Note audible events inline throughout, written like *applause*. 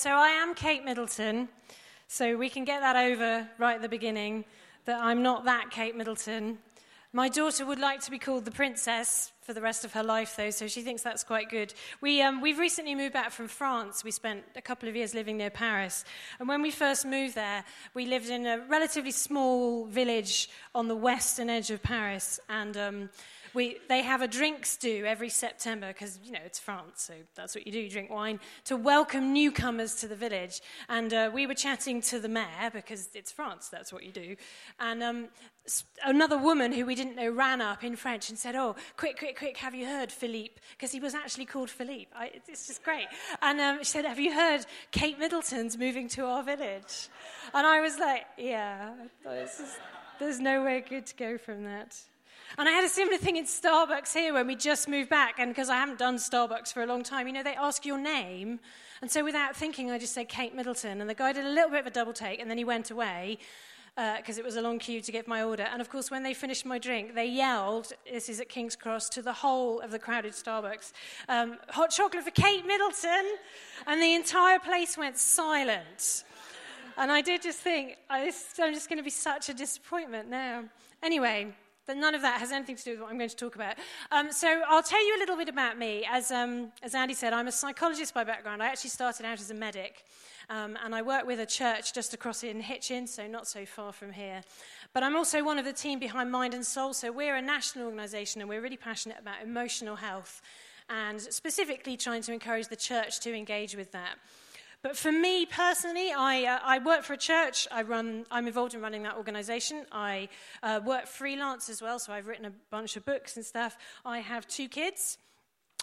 So I am Kate Middleton, so we can get that over right at the beginning that I'm not that Kate Middleton. My daughter would like to be called the princess for the rest of her life, though, so she thinks that's quite good. We, um, we've recently moved back from France. We spent a couple of years living near Paris. And when we first moved there, we lived in a relatively small village on the western edge of Paris. And um, we, they have a drinks do every September because, you know, it's France, so that's what you do, you drink wine, to welcome newcomers to the village. And uh, we were chatting to the mayor because it's France, that's what you do. And um, another woman who we didn't know ran up in French and said, Oh, quick, quick, quick, have you heard Philippe? Because he was actually called Philippe. I, it's just great. And um, she said, Have you heard Kate Middleton's moving to our village? And I was like, Yeah, there's nowhere good to go from that. And I had a similar thing in Starbucks here when we just moved back, and because I haven't done Starbucks for a long time, you know, they ask your name. And so without thinking, I just said Kate Middleton. And the guy did a little bit of a double take, and then he went away because uh, it was a long queue to get my order. And of course, when they finished my drink, they yelled, this is at King's Cross, to the whole of the crowded Starbucks, um, hot chocolate for Kate Middleton. And the entire place went silent. And I did just think, I'm just going to be such a disappointment now. Anyway, but none of that has anything to do with what I'm going to talk about. Um, so I'll tell you a little bit about me. As, um, as Andy said, I'm a psychologist by background. I actually started out as a medic, um, and I work with a church just across in Hitchin, so not so far from here. But I'm also one of the team behind Mind and Soul, so we're a national organisation, and we're really passionate about emotional health, and specifically trying to encourage the church to engage with that. But for me personally, I, uh, I work for a church. I run, I'm involved in running that organization. I uh, work freelance as well, so I've written a bunch of books and stuff. I have two kids.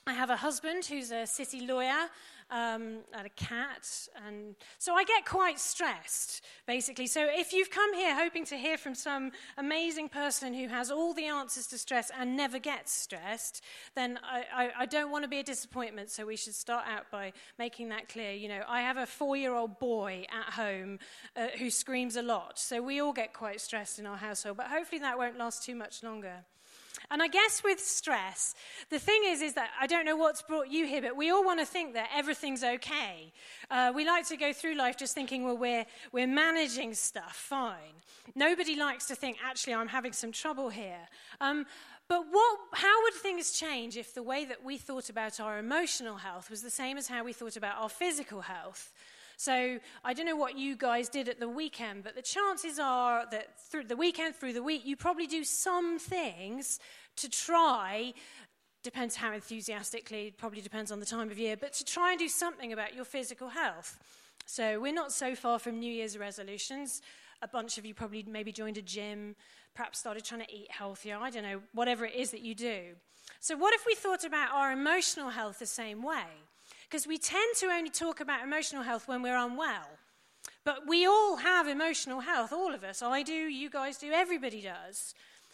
I have a husband who's a city lawyer um, a cat. And so I get quite stressed, basically. So if you've come here hoping to hear from some amazing person who has all the answers to stress and never gets stressed, then I, I, I don't want to be a disappointment. So we should start out by making that clear. You know, I have a four year old boy at home uh, who screams a lot. So we all get quite stressed in our household. But hopefully that won't last too much longer. And I guess with stress, the thing is, is that I don't know what's brought you here, but we all want to think that everything's okay. Uh, we like to go through life just thinking, well, we're, we're managing stuff fine. Nobody likes to think, actually, I'm having some trouble here. Um, but what, how would things change if the way that we thought about our emotional health was the same as how we thought about our physical health? So I don't know what you guys did at the weekend, but the chances are that through the weekend, through the week, you probably do some things to try depends how enthusiastically, probably depends on the time of year, but to try and do something about your physical health. So we're not so far from New Year's resolutions. A bunch of you probably maybe joined a gym, perhaps started trying to eat healthier. I don't know, whatever it is that you do. So, what if we thought about our emotional health the same way? Because we tend to only talk about emotional health when we're unwell. But we all have emotional health, all of us. I do, you guys do, everybody does.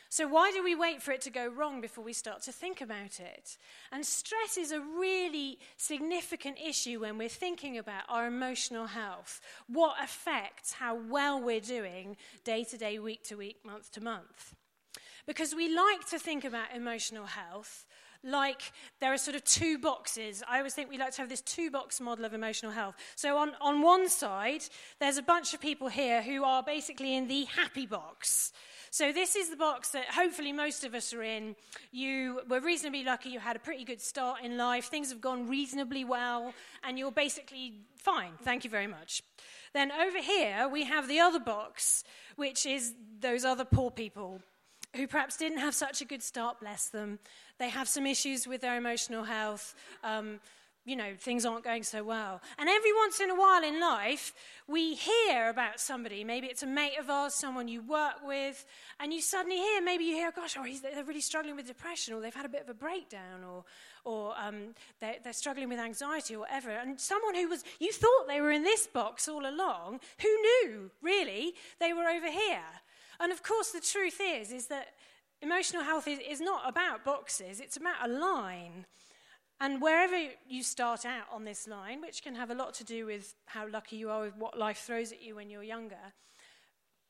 So, why do we wait for it to go wrong before we start to think about it? And stress is a really significant issue when we're thinking about our emotional health. What affects how well we're doing day to day, week to week, month to month? Because we like to think about emotional health like there are sort of two boxes. I always think we like to have this two box model of emotional health. So, on, on one side, there's a bunch of people here who are basically in the happy box. So, this is the box that hopefully most of us are in. You were reasonably lucky, you had a pretty good start in life, things have gone reasonably well, and you're basically fine. Thank you very much. Then, over here, we have the other box, which is those other poor people who perhaps didn't have such a good start, bless them. They have some issues with their emotional health. Um, you know, things aren't going so well. And every once in a while in life, we hear about somebody. Maybe it's a mate of ours, someone you work with, and you suddenly hear, maybe you hear, gosh, oh, they're really struggling with depression, or they've had a bit of a breakdown, or, or um, they're, they're struggling with anxiety, or whatever. And someone who was, you thought they were in this box all along, who knew, really, they were over here. And of course, the truth is, is that emotional health is, is not about boxes, it's about a line. And wherever you start out on this line, which can have a lot to do with how lucky you are with what life throws at you when you're younger,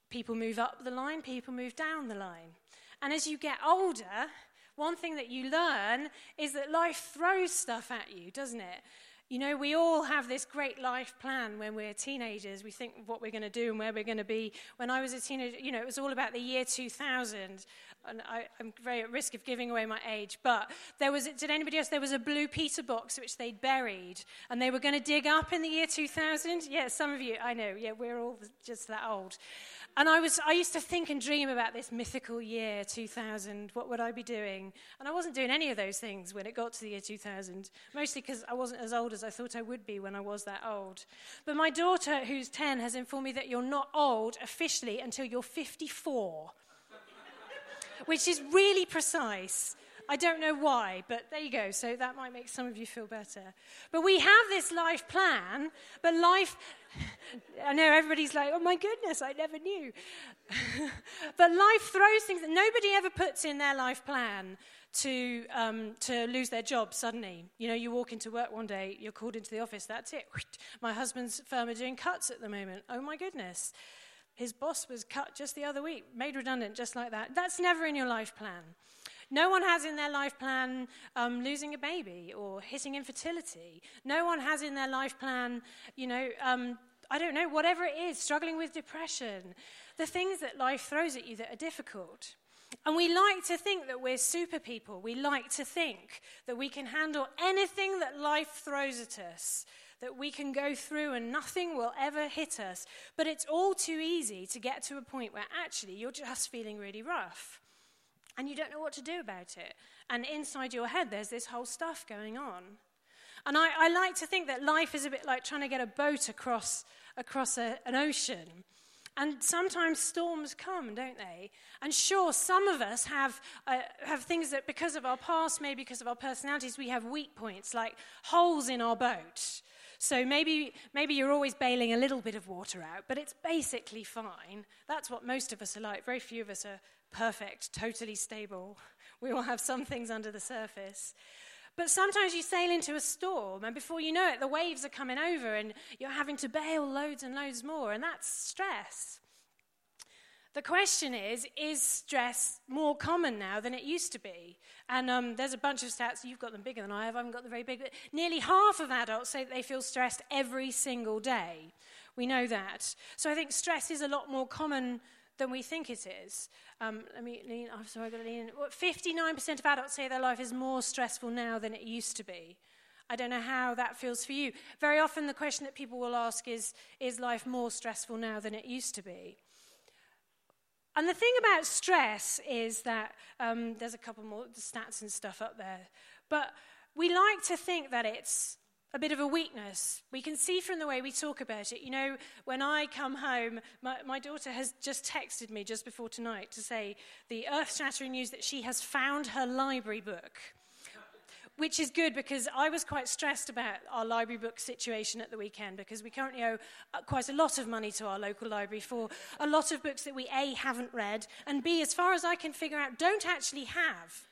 people move up the line, people move down the line. And as you get older, one thing that you learn is that life throws stuff at you, doesn't it? You know, we all have this great life plan when we're teenagers. We think what we're going to do and where we're going to be. When I was a teenager, you know, it was all about the year 2000. And I, am very at risk of giving away my age. But there was, did anybody else? There was a blue Peter box which they'd buried. And they were going to dig up in the year 2000. Yeah, some of you, I know. Yeah, we're all just that old. And I, was, I used to think and dream about this mythical year 2000. What would I be doing? And I wasn't doing any of those things when it got to the year 2000, mostly because I wasn't as old as I thought I would be when I was that old. But my daughter, who's 10, has informed me that you're not old officially until you're 54, which is really precise. I don't know why, but there you go. So that might make some of you feel better. But we have this life plan, but life, *laughs* I know everybody's like, oh my goodness, I never knew. *laughs* but life throws things that nobody ever puts in their life plan to, um, to lose their job suddenly. You know, you walk into work one day, you're called into the office, that's it. *laughs* My husband's firm are doing cuts at the moment. Oh my goodness. His boss was cut just the other week, made redundant just like that. That's never in your life plan. No one has in their life plan um, losing a baby or hitting infertility. No one has in their life plan, you know, um, I don't know, whatever it is, struggling with depression, the things that life throws at you that are difficult. And we like to think that we're super people. We like to think that we can handle anything that life throws at us, that we can go through and nothing will ever hit us. But it's all too easy to get to a point where actually you're just feeling really rough and you don't know what to do about it. And inside your head, there's this whole stuff going on. And I, I like to think that life is a bit like trying to get a boat across, across a, an ocean. And sometimes storms come, don't they? And sure, some of us have, uh, have things that, because of our past, maybe because of our personalities, we have weak points, like holes in our boat. So maybe, maybe you're always bailing a little bit of water out, but it's basically fine. That's what most of us are like. Very few of us are perfect, totally stable. *laughs* We all have some things under the surface. But sometimes you sail into a storm, and before you know it, the waves are coming over, and you're having to bail loads and loads more, and that's stress. The question is Is stress more common now than it used to be? And um, there's a bunch of stats, you've got them bigger than I have, I haven't got them very big, but nearly half of adults say that they feel stressed every single day. We know that. So I think stress is a lot more common than we think it is. Um, let me lean, I'm sorry, I've got to lean in. 59% of adults say their life is more stressful now than it used to be. I don't know how that feels for you. Very often, the question that people will ask is Is life more stressful now than it used to be? And the thing about stress is that um, there's a couple more stats and stuff up there, but we like to think that it's a bit of a weakness. We can see from the way we talk about it. You know, when I come home, my, my daughter has just texted me just before tonight to say the earth shattering news that she has found her library book. Which is good because I was quite stressed about our library book situation at the weekend because we currently owe uh, quite a lot of money to our local library for a lot of books that we A, haven't read, and B, as far as I can figure out, don't actually have.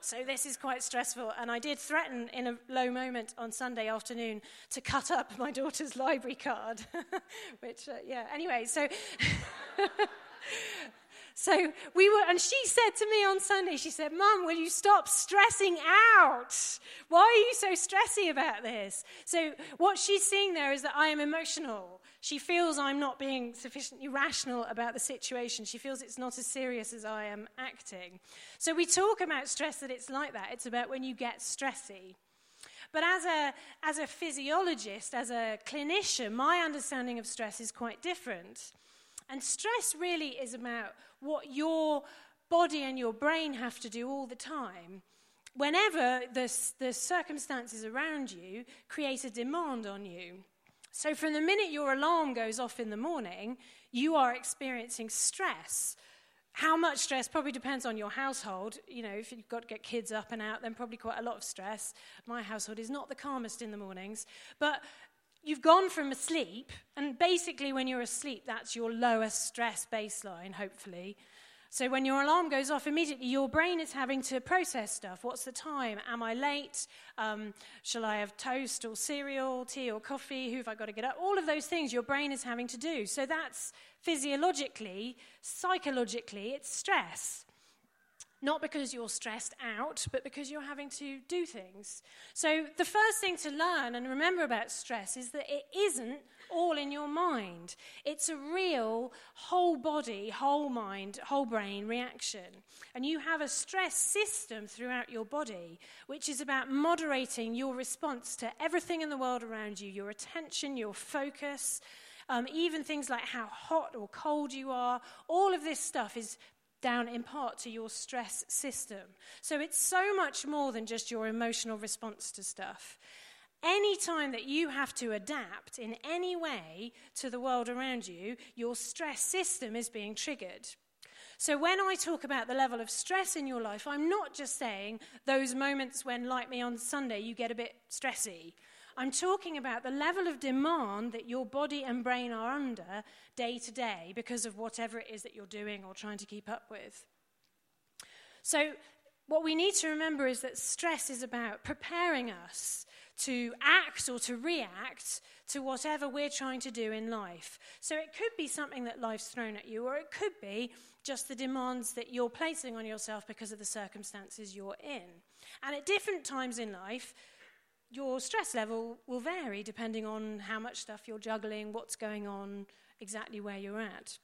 So this is quite stressful. And I did threaten in a low moment on Sunday afternoon to cut up my daughter's library card, *laughs* which, uh, yeah, anyway, so. *laughs* So we were, and she said to me on Sunday, she said, Mum, will you stop stressing out? Why are you so stressy about this? So what she's seeing there is that I am emotional. She feels I'm not being sufficiently rational about the situation. She feels it's not as serious as I am acting. So we talk about stress that it's like that. It's about when you get stressy. But as a, as a physiologist, as a clinician, my understanding of stress is quite different. And stress really is about what your body and your brain have to do all the time. Whenever the, the circumstances around you create a demand on you. So, from the minute your alarm goes off in the morning, you are experiencing stress. How much stress probably depends on your household. You know, if you've got to get kids up and out, then probably quite a lot of stress. My household is not the calmest in the mornings. But you've gone from asleep, and basically, when you're asleep, that's your lowest stress baseline, hopefully. So when your alarm goes off, immediately your brain is having to process stuff. What's the time? Am I late? Um, shall I have toast or cereal, tea or coffee? Who have I got to get up? All of those things your brain is having to do. So that's physiologically, psychologically, it's stress. Not because you're stressed out, but because you're having to do things. So, the first thing to learn and remember about stress is that it isn't all in your mind. It's a real whole body, whole mind, whole brain reaction. And you have a stress system throughout your body, which is about moderating your response to everything in the world around you your attention, your focus. Um, even things like how hot or cold you are, all of this stuff is down in part to your stress system. So it's so much more than just your emotional response to stuff. Any time that you have to adapt in any way to the world around you, your stress system is being triggered. So, when I talk about the level of stress in your life, I'm not just saying those moments when, like me on Sunday, you get a bit stressy. I'm talking about the level of demand that your body and brain are under day to day because of whatever it is that you're doing or trying to keep up with. So, what we need to remember is that stress is about preparing us to act or to react to whatever we're trying to do in life. So it could be something that life's thrown at you, or it could be just the demands that you're placing on yourself because of the circumstances you're in. And at different times in life, your stress level will vary depending on how much stuff you're juggling, what's going on, exactly where you're at.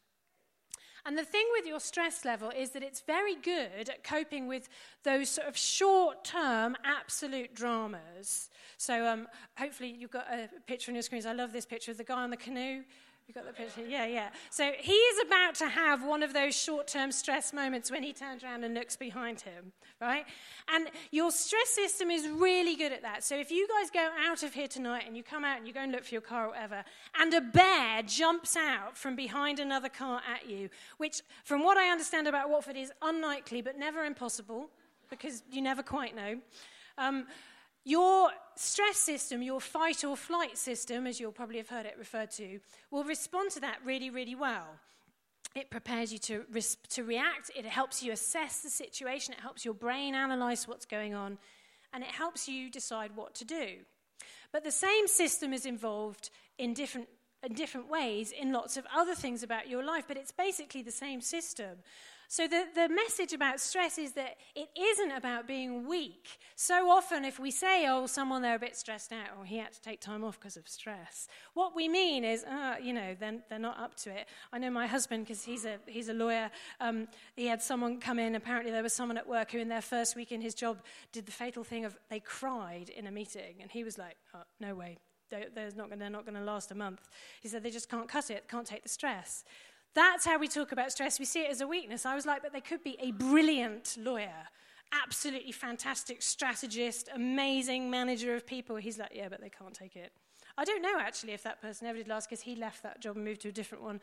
And the thing with your stress level is that it's very good at coping with those sort of short term absolute dramas. So, um, hopefully, you've got a picture on your screens. I love this picture of the guy on the canoe you got the picture? Yeah, yeah. So he is about to have one of those short term stress moments when he turns around and looks behind him, right? And your stress system is really good at that. So if you guys go out of here tonight and you come out and you go and look for your car or whatever, and a bear jumps out from behind another car at you, which, from what I understand about Watford, is unlikely but never impossible because you never quite know. Um, your stress system, your fight or flight system, as you'll probably have heard it referred to, will respond to that really, really well. It prepares you to, to react, it helps you assess the situation, it helps your brain analyze what's going on, and it helps you decide what to do. But the same system is involved in different, in different ways in lots of other things about your life, but it's basically the same system. So, the, the message about stress is that it isn't about being weak. So often, if we say, oh, someone they're a bit stressed out, or he had to take time off because of stress, what we mean is, uh, you know, they're, they're not up to it. I know my husband, because he's a, he's a lawyer, um, he had someone come in. Apparently, there was someone at work who, in their first week in his job, did the fatal thing of they cried in a meeting. And he was like, oh, no way. They're not going to last a month. He said, they just can't cut it, can't take the stress. That's how we talk about stress. We see it as a weakness. I was like, but they could be a brilliant lawyer, absolutely fantastic strategist, amazing manager of people. He's like, yeah, but they can't take it. I don't know actually if that person ever did last because he left that job and moved to a different one.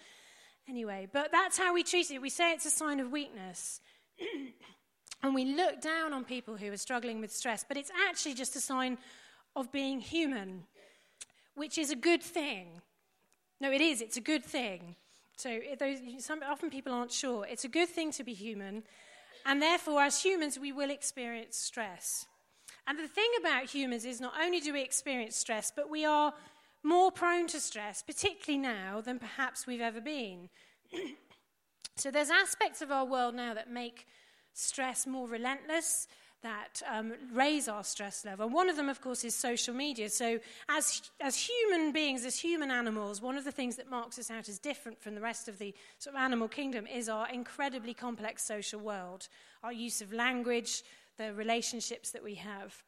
Anyway, but that's how we treat it. We say it's a sign of weakness. *clears throat* and we look down on people who are struggling with stress, but it's actually just a sign of being human, which is a good thing. No, it is, it's a good thing. So those, some, often people aren't sure. It's a good thing to be human, and therefore, as humans, we will experience stress. And the thing about humans is not only do we experience stress, but we are more prone to stress, particularly now, than perhaps we've ever been. *clears throat* so there's aspects of our world now that make stress more relentless, that um, raise our stress level. One of them, of course, is social media. So, as, as human beings, as human animals, one of the things that marks us out as different from the rest of the sort of animal kingdom is our incredibly complex social world, our use of language, the relationships that we have.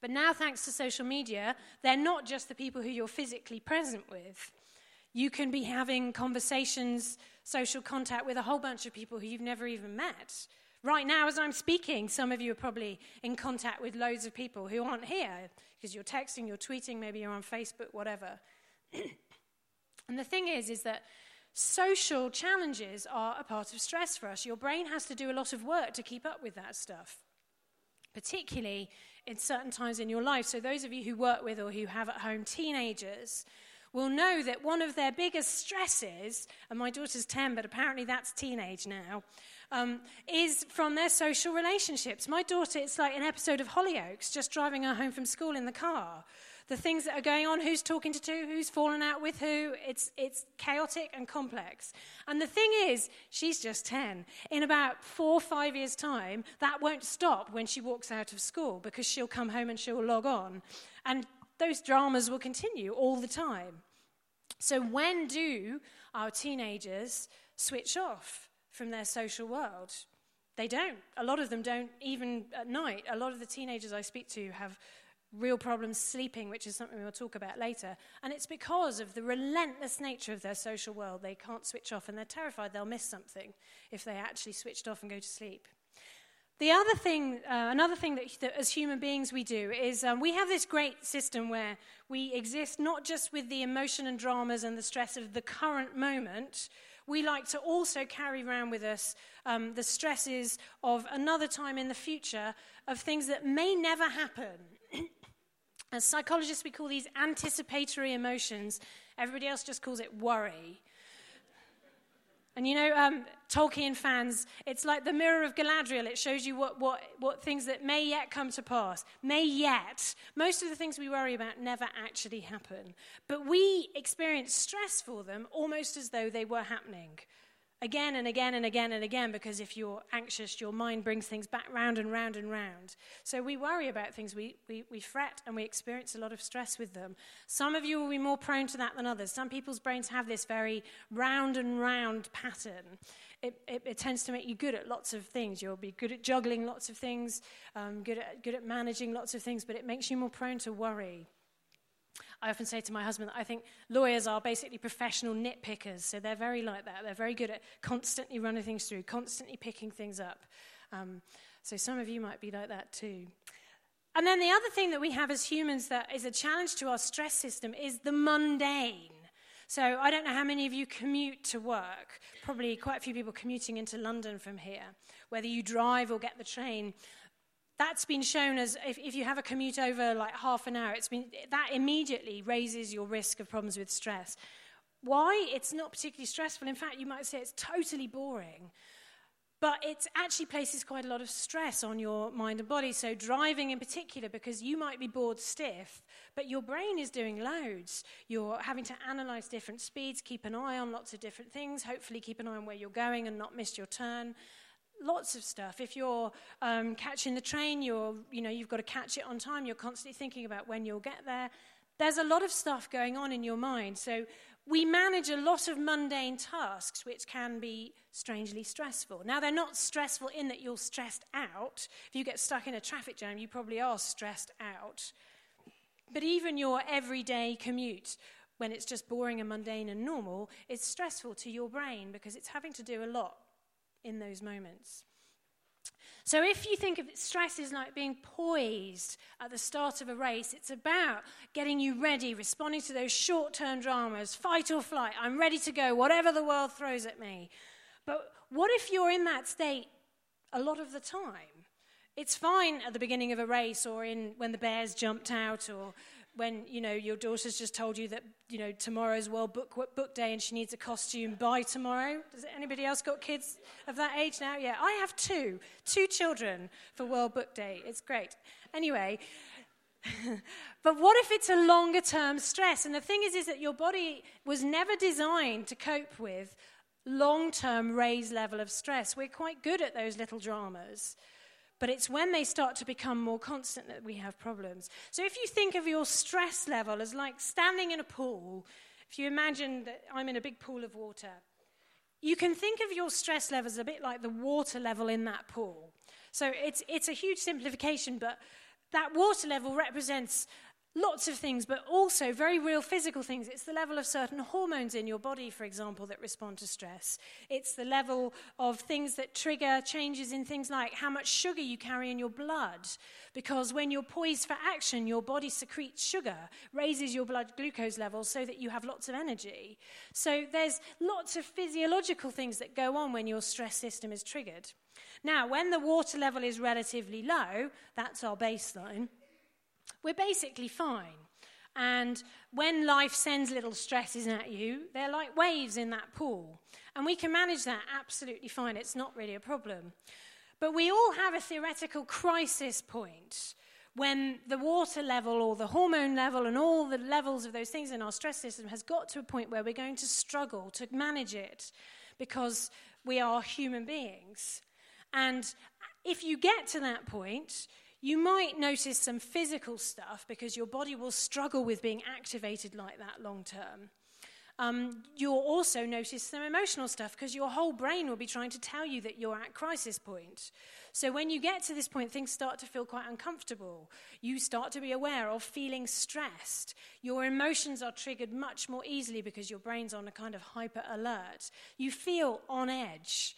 But now, thanks to social media, they're not just the people who you're physically present with. You can be having conversations, social contact with a whole bunch of people who you've never even met. Right now, as I'm speaking, some of you are probably in contact with loads of people who aren't here because you're texting, you're tweeting, maybe you're on Facebook, whatever. *clears throat* and the thing is, is that social challenges are a part of stress for us. Your brain has to do a lot of work to keep up with that stuff, particularly in certain times in your life. So, those of you who work with or who have at home teenagers, will know that one of their biggest stresses, and my daughter's 10, but apparently that's teenage now, um, is from their social relationships. My daughter, it's like an episode of Hollyoaks, just driving her home from school in the car. the things that are going on, who's talking to who, who's fallen out with who. It's, it's chaotic and complex. And the thing is, she's just 10. In about four or five years' time, that won't stop when she walks out of school because she'll come home and she'll log on. And those dramas will continue all the time. So, when do our teenagers switch off from their social world? They don't. A lot of them don't, even at night. A lot of the teenagers I speak to have real problems sleeping, which is something we'll talk about later. And it's because of the relentless nature of their social world. They can't switch off, and they're terrified they'll miss something if they actually switched off and go to sleep. The other thing, uh, another thing that, that, as human beings we do is um, we have this great system where we exist not just with the emotion and dramas and the stress of the current moment, we like to also carry around with us um, the stresses of another time in the future of things that may never happen. *clears throat* As psychologists, we call these anticipatory emotions. Everybody else just calls it worry. And you know, um, Tolkien fans, it's like the mirror of Galadriel. It shows you what, what, what things that may yet come to pass. May yet. Most of the things we worry about never actually happen. But we experience stress for them almost as though they were happening again and again and again and again because if you're anxious, your mind brings things back round and round and round. So we worry about things, we, we, we fret, and we experience a lot of stress with them. Some of you will be more prone to that than others. Some people's brains have this very round and round pattern. It, it, it tends to make you good at lots of things. You'll be good at juggling lots of things, um, good, at, good at managing lots of things, but it makes you more prone to worry. I often say to my husband that I think lawyers are basically professional nitpickers. So they're very like that. They're very good at constantly running things through, constantly picking things up. Um, so some of you might be like that too. And then the other thing that we have as humans that is a challenge to our stress system is the mundane. So I don't know how many of you commute to work. Probably quite a few people commuting into London from here. Whether you drive or get the train, that's been shown as if, if, you have a commute over like half an hour, it's been, that immediately raises your risk of problems with stress. Why? It's not particularly stressful. In fact, you might say it's totally boring. But it actually places quite a lot of stress on your mind and body. So, driving in particular, because you might be bored stiff, but your brain is doing loads. You're having to analyze different speeds, keep an eye on lots of different things, hopefully, keep an eye on where you're going and not miss your turn lots of stuff. If you're um, catching the train, you're, you know, you've got to catch it on time. You're constantly thinking about when you'll get there. There's a lot of stuff going on in your mind. So we manage a lot of mundane tasks which can be strangely stressful. Now, they're not stressful in that you're stressed out. If you get stuck in a traffic jam, you probably are stressed out. But even your everyday commute, when it's just boring and mundane and normal, is stressful to your brain because it's having to do a lot in those moments. So, if you think of stress as like being poised at the start of a race, it's about getting you ready, responding to those short term dramas, fight or flight. I'm ready to go, whatever the world throws at me. But what if you're in that state a lot of the time? It's fine at the beginning of a race or in, when the bears jumped out or when you know your daughter's just told you that you know tomorrow's World Book Book Day and she needs a costume by tomorrow. Does anybody else got kids of that age now? Yeah, I have two, two children for World Book Day. It's great. Anyway. *laughs* but what if it's a longer term stress? And the thing is, is that your body was never designed to cope with long term raised level of stress. We're quite good at those little dramas. But it's when they start to become more constant that we have problems. So if you think of your stress level as like standing in a pool, if you imagine that I'm in a big pool of water, you can think of your stress levels a bit like the water level in that pool. So it's, it's a huge simplification, but that water level represents lots of things, but also very real physical things. It's the level of certain hormones in your body, for example, that respond to stress. It's the level of things that trigger changes in things like how much sugar you carry in your blood. Because when you're poised for action, your body secretes sugar, raises your blood glucose levels so that you have lots of energy. So there's lots of physiological things that go on when your stress system is triggered. Now, when the water level is relatively low, that's our baseline we're basically fine. And when life sends little stresses at you, they're like waves in that pool. And we can manage that absolutely fine. It's not really a problem. But we all have a theoretical crisis point when the water level or the hormone level and all the levels of those things in our stress system has got to a point where we're going to struggle to manage it because we are human beings. And if you get to that point, you might notice some physical stuff because your body will struggle with being activated like that long term. Um, you'll also notice some emotional stuff because your whole brain will be trying to tell you that you're at crisis point. So when you get to this point, things start to feel quite uncomfortable. You start to be aware of feeling stressed. Your emotions are triggered much more easily because your brain's on a kind of hyper alert. You feel on edge.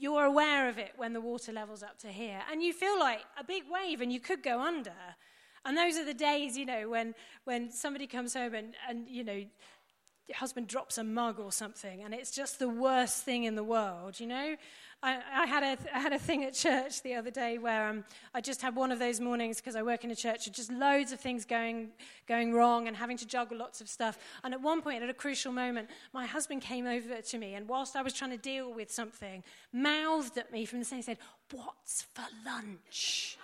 You're aware of it when the water level's up to here. And you feel like a big wave and you could go under. And those are the days, you know, when, when somebody comes home and, and, you know, your husband drops a mug or something, and it's just the worst thing in the world, you know? I, I, had a, I had a thing at church the other day where um, I just had one of those mornings because I work in a church with just loads of things going, going wrong and having to juggle lots of stuff. And at one point, at a crucial moment, my husband came over to me and whilst I was trying to deal with something, mouthed at me from the and said, What's for lunch?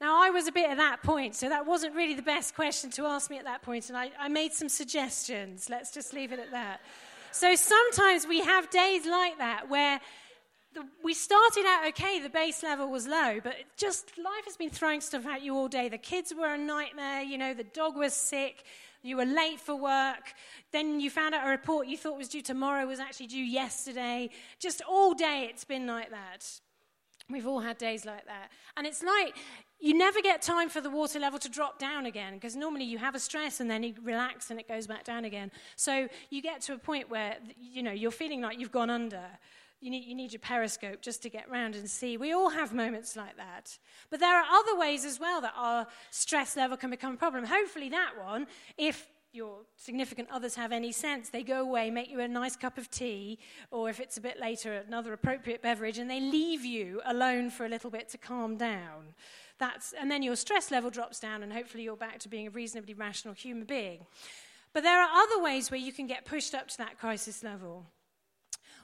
Now, I was a bit at that point, so that wasn't really the best question to ask me at that point, and I, I made some suggestions. Let's just leave it at that. So sometimes we have days like that where the, we started out okay, the base level was low, but just life has been throwing stuff at you all day. The kids were a nightmare, you know, the dog was sick, you were late for work, then you found out a report you thought was due tomorrow was actually due yesterday. Just all day it's been like that. We've all had days like that. And it's like you never get time for the water level to drop down again because normally you have a stress and then you relax and it goes back down again. So you get to a point where you know you're feeling like you've gone under. You need, you need your periscope just to get round and see. We all have moments like that. But there are other ways as well that our stress level can become a problem. Hopefully, that one, if your significant others have any sense, they go away, make you a nice cup of tea, or if it's a bit later, another appropriate beverage, and they leave you alone for a little bit to calm down. That's, and then your stress level drops down, and hopefully you're back to being a reasonably rational human being. But there are other ways where you can get pushed up to that crisis level.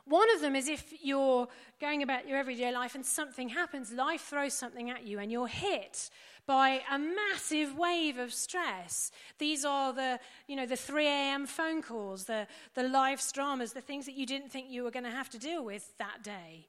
One of them is if you're going about your everyday life and something happens, life throws something at you, and you're hit by a massive wave of stress. These are the, you know, the 3 a.m. phone calls, the, the life dramas, the things that you didn't think you were going to have to deal with that day.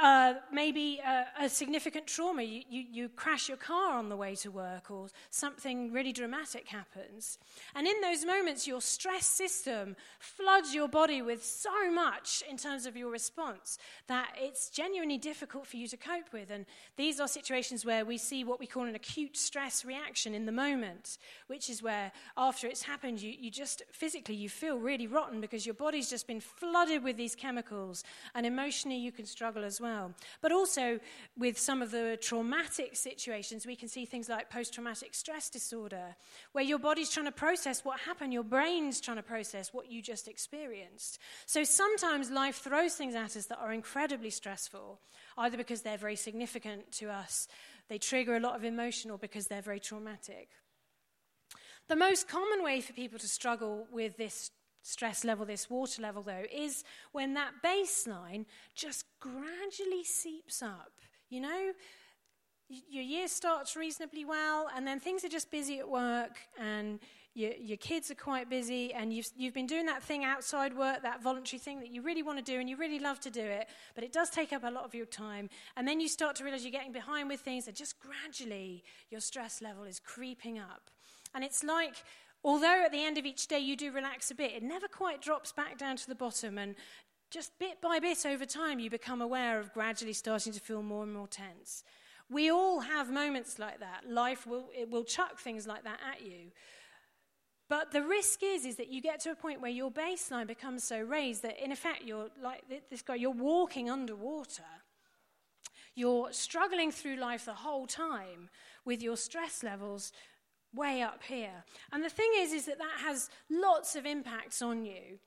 Uh, maybe a, a, significant trauma. You, you, you, crash your car on the way to work, or something really dramatic happens. And in those moments, your stress system floods your body with so much in terms of your response that it's genuinely difficult for you to cope with. And these are situations where we see what we call an acute stress reaction in the moment, which is where after it's happened, you, you just physically you feel really rotten because your body's just been flooded with these chemicals, and emotionally you can struggle as well. But also, with some of the traumatic situations, we can see things like post traumatic stress disorder, where your body's trying to process what happened, your brain's trying to process what you just experienced. So sometimes life throws things at us that are incredibly stressful, either because they're very significant to us, they trigger a lot of emotion, or because they're very traumatic. The most common way for people to struggle with this stress level, this water level, though, is when that baseline just gradually seeps up. You know, your year starts reasonably well, and then things are just busy at work, and your, your kids are quite busy, and you've, you've been doing that thing outside work, that voluntary thing that you really want to do, and you really love to do it, but it does take up a lot of your time. And then you start to realize you're getting behind with things, and just gradually your stress level is creeping up. And it's like Although at the end of each day you do relax a bit, it never quite drops back down to the bottom. And just bit by bit over time, you become aware of gradually starting to feel more and more tense. We all have moments like that. Life will, it will chuck things like that at you. But the risk is, is that you get to a point where your baseline becomes so raised that, in effect, you're like this guy, you're walking underwater. You're struggling through life the whole time with your stress levels way up here. And the thing is, is that that has lots of impacts on you.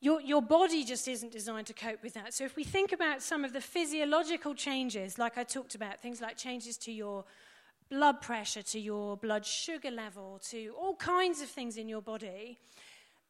Your, your body just isn't designed to cope with that. So, if we think about some of the physiological changes, like I talked about, things like changes to your blood pressure, to your blood sugar level, to all kinds of things in your body,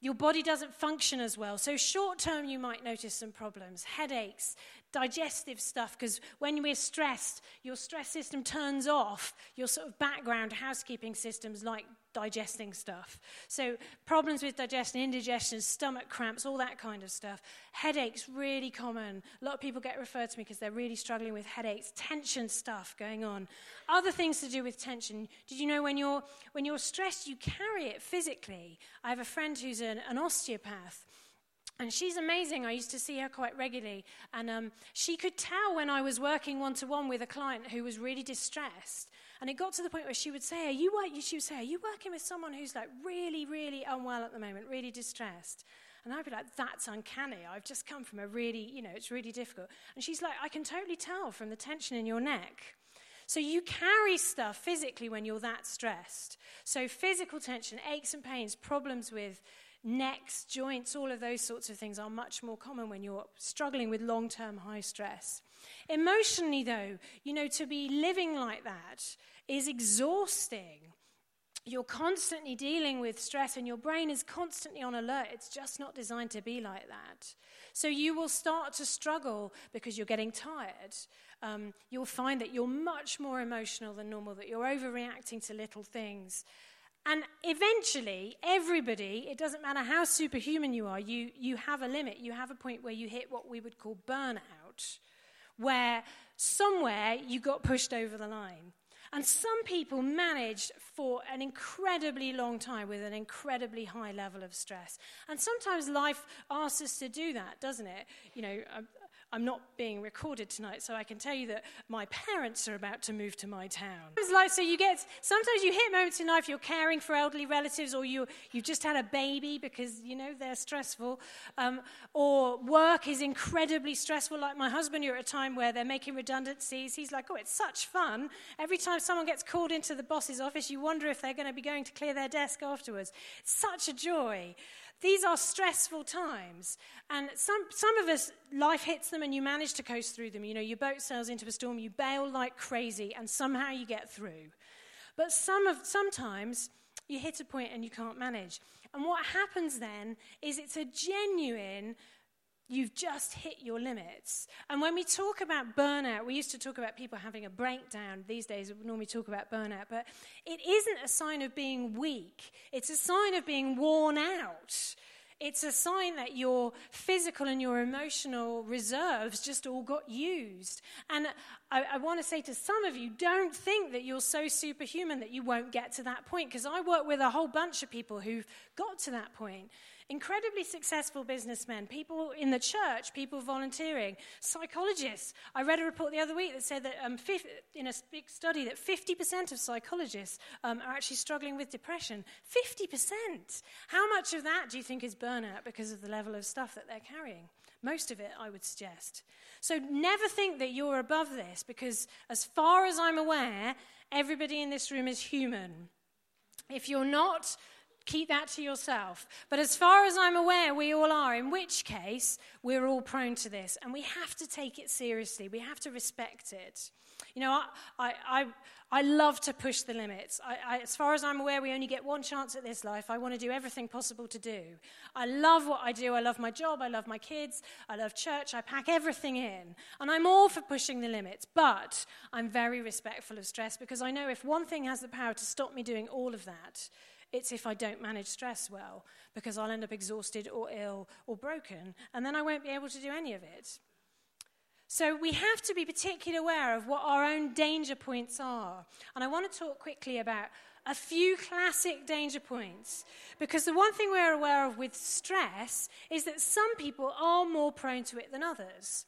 your body doesn't function as well. So, short term, you might notice some problems headaches, digestive stuff, because when we're stressed, your stress system turns off your sort of background housekeeping systems like digesting stuff. So, problems with digestion, indigestion, stomach cramps, all that kind of stuff. Headaches, really common. A lot of people get referred to me because they're really struggling with headaches, tension stuff going on. Other things to do with tension. Did you know when you're, when you're stressed, you carry it physically? I have a friend who's an, an osteopath. And she's amazing. I used to see her quite regularly. And um, she could tell when I was working one to one with a client who was really distressed. And it got to the point where she would say, Are you, she would say, Are you working with someone who's like really, really unwell at the moment, really distressed? And I'd be like, That's uncanny. I've just come from a really, you know, it's really difficult. And she's like, I can totally tell from the tension in your neck. So you carry stuff physically when you're that stressed. So physical tension, aches and pains, problems with necks, joints, all of those sorts of things are much more common when you're struggling with long term high stress. Emotionally, though, you know, to be living like that is exhausting. You're constantly dealing with stress and your brain is constantly on alert. It's just not designed to be like that. So you will start to struggle because you're getting tired. Um, you'll find that you're much more emotional than normal, that you're overreacting to little things. And eventually, everybody, it doesn't matter how superhuman you are, you, you have a limit. You have a point where you hit what we would call burnout, where somewhere you got pushed over the line. And some people manage for an incredibly long time with an incredibly high level of stress. And sometimes life asks us to do that, doesn't it? You know, um, I'm not being recorded tonight, so I can tell you that my parents are about to move to my town. Like, so you get, sometimes you hit moments in life, you're caring for elderly relatives, or you, you've just had a baby because, you know, they're stressful, um, or work is incredibly stressful. Like my husband, you're at a time where they're making redundancies. He's like, oh, it's such fun. Every time someone gets called into the boss's office, you wonder if they're going to be going to clear their desk afterwards. It's such a joy. These are stressful times. And some, some of us, life hits them and you manage to coast through them. You know, your boat sails into a storm, you bail like crazy, and somehow you get through. But some of, sometimes you hit a point and you can't manage. And what happens then is it's a genuine You've just hit your limits. And when we talk about burnout, we used to talk about people having a breakdown. These days, we normally talk about burnout. But it isn't a sign of being weak, it's a sign of being worn out. It's a sign that your physical and your emotional reserves just all got used. And I, I want to say to some of you, don't think that you're so superhuman that you won't get to that point, because I work with a whole bunch of people who've got to that point incredibly successful businessmen, people in the church, people volunteering, psychologists. I read a report the other week that said that um, in a big study that 50% of psychologists um, are actually struggling with depression. 50%. How much of that do you think is burnout because of the level of stuff that they're carrying? Most of it, I would suggest. So never think that you're above this because, as far as I'm aware, everybody in this room is human. If you're not, Keep that to yourself. But as far as I'm aware, we all are, in which case, we're all prone to this. And we have to take it seriously. We have to respect it. You know, I, I, I, I love to push the limits. I, I, as far as I'm aware, we only get one chance at this life. I want to do everything possible to do. I love what I do. I love my job. I love my kids. I love church. I pack everything in. And I'm all for pushing the limits. But I'm very respectful of stress because I know if one thing has the power to stop me doing all of that, it's if I don't manage stress well, because I'll end up exhausted or ill or broken, and then I won't be able to do any of it. So we have to be particularly aware of what our own danger points are. And I want to talk quickly about a few classic danger points. Because the one thing we're aware of with stress is that some people are more prone to it than others.